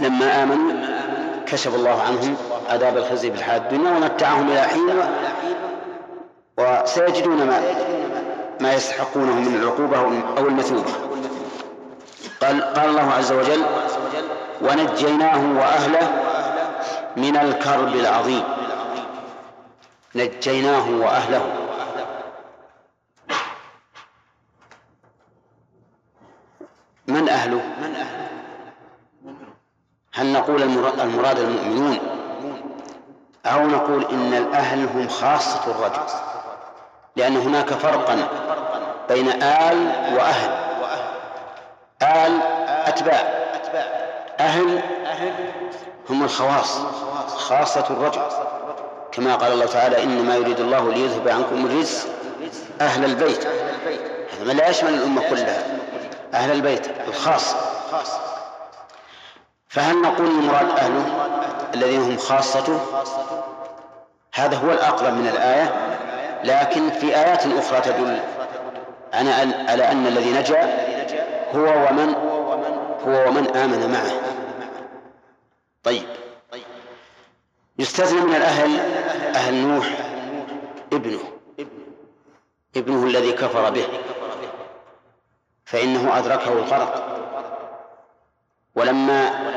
لما آمنوا كشف الله عنهم عذاب الخزي في الحياة الدنيا ومتعهم إلى حين وسيجدون ما ما يستحقونه من العقوبة أو المثوبة. قال قال الله عز وجل ونجيناه وأهله من الكرب العظيم. نجيناه وأهله. من أهله؟ من أهله هل نقول المراد المؤمنون؟ أو نقول إن الأهل هم خاصة الرجل لأن هناك فرقا بين آل وأهل. آل أتباع أهل هم الخواص خاصة الرجل. كما قال الله تعالى إنما يريد الله ليذهب عنكم الرجس أهل البيت. هذا لا يشمل الأمة كلها أهل البيت الخاص. فهل نقول المراد أهله الذين هم خاصته؟ هذا هو الأقرب من الآية لكن في آيات أخرى تدل على أن الذي نجا هو ومن هو ومن آمن معه. طيب. يستثنى من الأهل أهل نوح ابنه ابنه الذي كفر به فإنه أدركه الغرق. ولما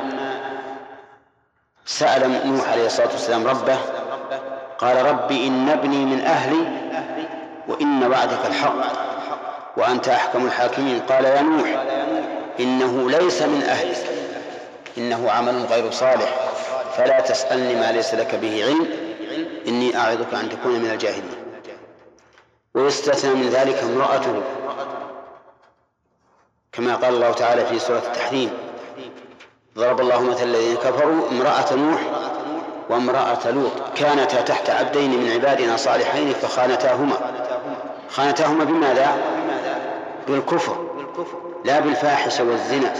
سأل نوح عليه الصلاة والسلام ربه قال رب إن ابني من أهلي وإن وعدك الحق وأنت أحكم الحاكمين. قال يا نوح إنه ليس من أهلك إنه عمل غير صالح فلا تسألني ما ليس لك به علم إني أعظك أن تكون من الجاهلين. ويستثنى من ذلك امرأته كما قال الله تعالى في سورة التحريم ضرب الله مثل الذين كفروا امرأة نوح وامرأة لوط كانتا تحت عبدين من عبادنا صالحين فخانتاهما. خانتاهما بماذا؟ بالكفر لا بالفاحشة والزنا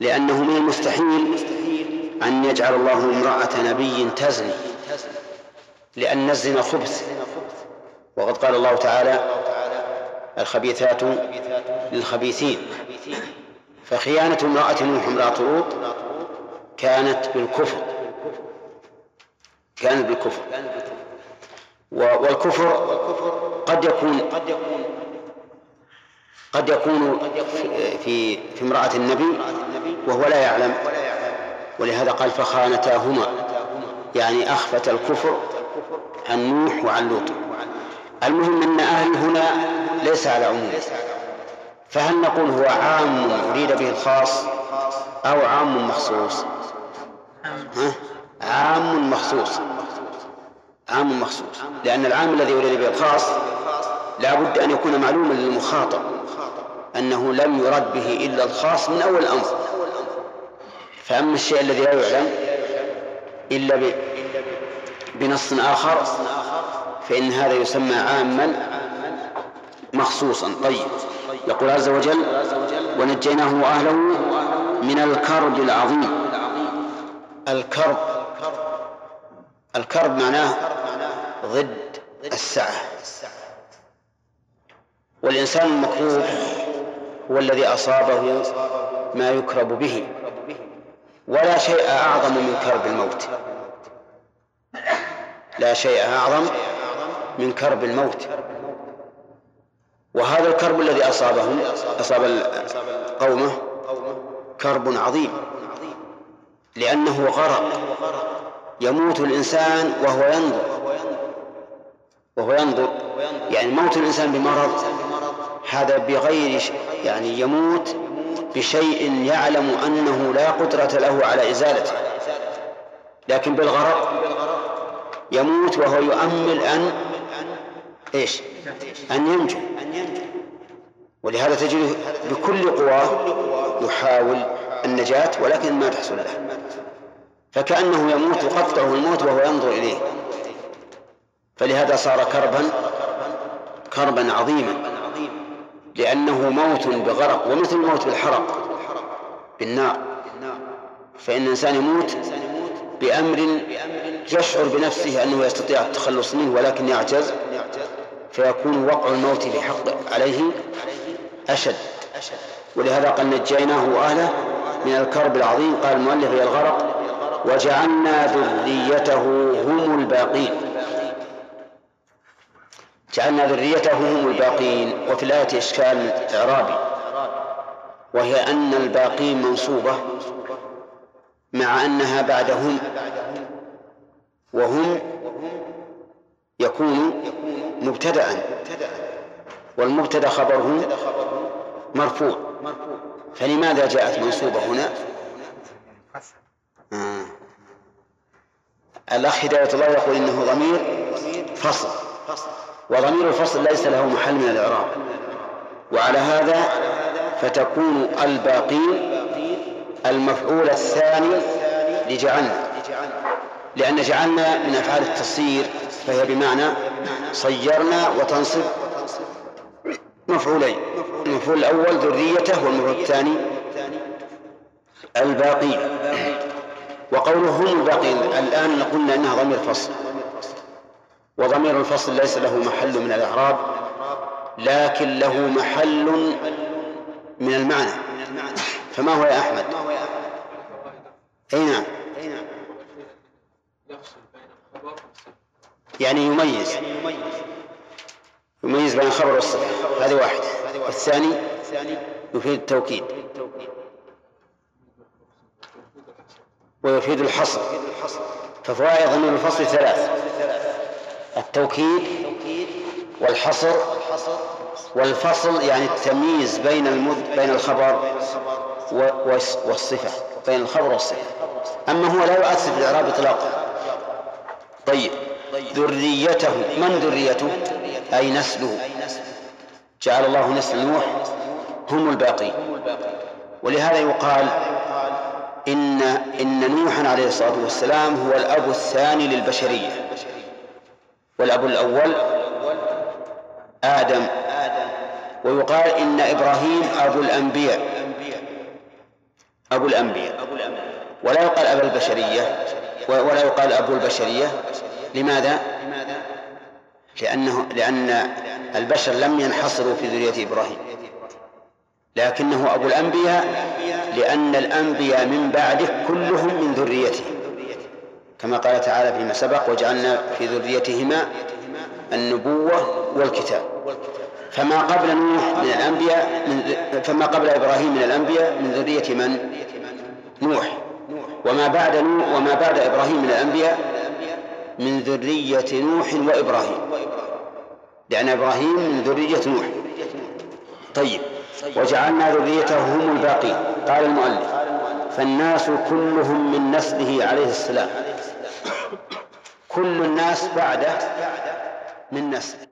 لأنه من المستحيل أن يجعل الله امرأة نبي تزني لأن الزنا خبث. وقد قال الله تعالى الخبيثات للخبيثين. فخيانة امرأة نوح امرأة لوط كانت بالكفر. كانت بالكفر. والكفر قد يكون قد يكون في في امرأة النبي وهو لا يعلم. ولهذا قال فخانتاهما. يعني أخفت الكفر عن نوح وعن لوط. المهم أن أهل هنا ليس على عموم. فهل نقول هو عام أريد به الخاص أو عام مخصوص؟ ها؟ عام مخصوص. عام مخصوص. لأن العام الذي أريد به الخاص لا بد أن يكون معلوما للمخاطب أنه لم يرد به إلا الخاص من أول الأمر فأما الشيء الذي لا يعلم إلا بنص آخر فإن هذا يسمى عاما مخصوصا. طيب. يقول عز وجل ونجيناه وأهله من الكرب العظيم. الكرب. الكرب معناه ضد السعة. والإنسان المكروب هو الذي أصابه ما يكرب به. ولا شيء أعظم من كرب الموت. لا شيء أعظم من كرب الموت. وهذا الكرب الذي أصابهم أصاب قومه كرب عظيم. لأنه غرق. يموت الإنسان وهو ينظر. وهو ينظر. يعني موت الإنسان بمرض هذا بغير يعني يموت بشيء يعلم أنه لا قدرة له على إزالته. لكن بالغرق يموت وهو يؤمل أن إيش؟ أن ينجو. ولهذا تجده بكل قواه يحاول النجاة ولكن ما تحصل له. فكأنه يموت قطعه الموت وهو ينظر إليه. فلهذا صار كربا كربا عظيما. لأنه موت بغرق ومثل الموت بالحرق بالنار. فإن الإنسان يموت بأمر يشعر بنفسه أنه يستطيع التخلص منه ولكن يعجز. فيكون وقع الموت بحق عليه أشد. ولهذا قال نجيناه وأهله من الكرب العظيم. قال المؤلف هي الغرق وجعلنا ذريته هم الباقين. جعلنا ذريته هم الباقين. وفي الآية إشكال إعرابي وهي أن الباقين منصوبة مع أنها بعد هم وهم يكون مبتدأ. والمبتدأ خبره مرفوع. فلماذا جاءت منصوبة هنا؟ آه. الأخ هداية الله يقول إنه ضمير فصل. وضمير الفصل ليس له محل من الإعراب. وعلى هذا فتكون الباقين المفعول الثاني لجعلنا. لأن جعلنا من أفعال التصير فهي بمعنى صيرنا وتنصب مفعولين. المفعول الأول ذريته والمفعول الثاني الباقي وقوله هم الباقين. الآن قلنا أنها ضمير فصل. وضمير الفصل ليس له محل من الإعراب لكن له محل من المعنى. فما هو يا أحمد؟ أي نعم. يعني يميز. يميز بين الخبر والصفة هذه واحدة. والثاني يفيد التوكيد. ويفيد الحصر. ففوائد ضمير الفصل ثلاث. التوكيد والحصر والفصل يعني التمييز بين المد بين الخبر والصفة. بين الخبر والصفة. أما هو لا يؤثر في الإعراب إطلاقا. طيب. ذريته. من ذريته؟ أي نسله. جعل الله نسل نوح. هم الباقين ولهذا يقال إن إن نوحا عليه الصلاة والسلام هو الأب الثاني للبشرية. والأب الأول آدم. ويقال إن إبراهيم أبو الأنبياء. أبو الأنبياء. ولا يقال أبو البشرية. ولا يقال أبو البشرية. لماذا؟ لأنه لأن البشر لم ينحصروا في ذرية إبراهيم لكنه أبو الأنبياء لأن الأنبياء من بعده كلهم من ذريته كما قال تعالى فيما سبق وجعلنا في ذريتهما النبوة والكتاب فما قبل نوح من الأنبياء من فما قبل إبراهيم من الأنبياء من ذرية من؟ نوح وما بعد نوح وما بعد إبراهيم من الأنبياء من ذرية نوح وإبراهيم. لأن إبراهيم من ذرية نوح. طيب وجعلنا ذريته هم الباقين. قال المؤلف فالناس كلهم من نسله عليه السلام. كل الناس بعده من نسله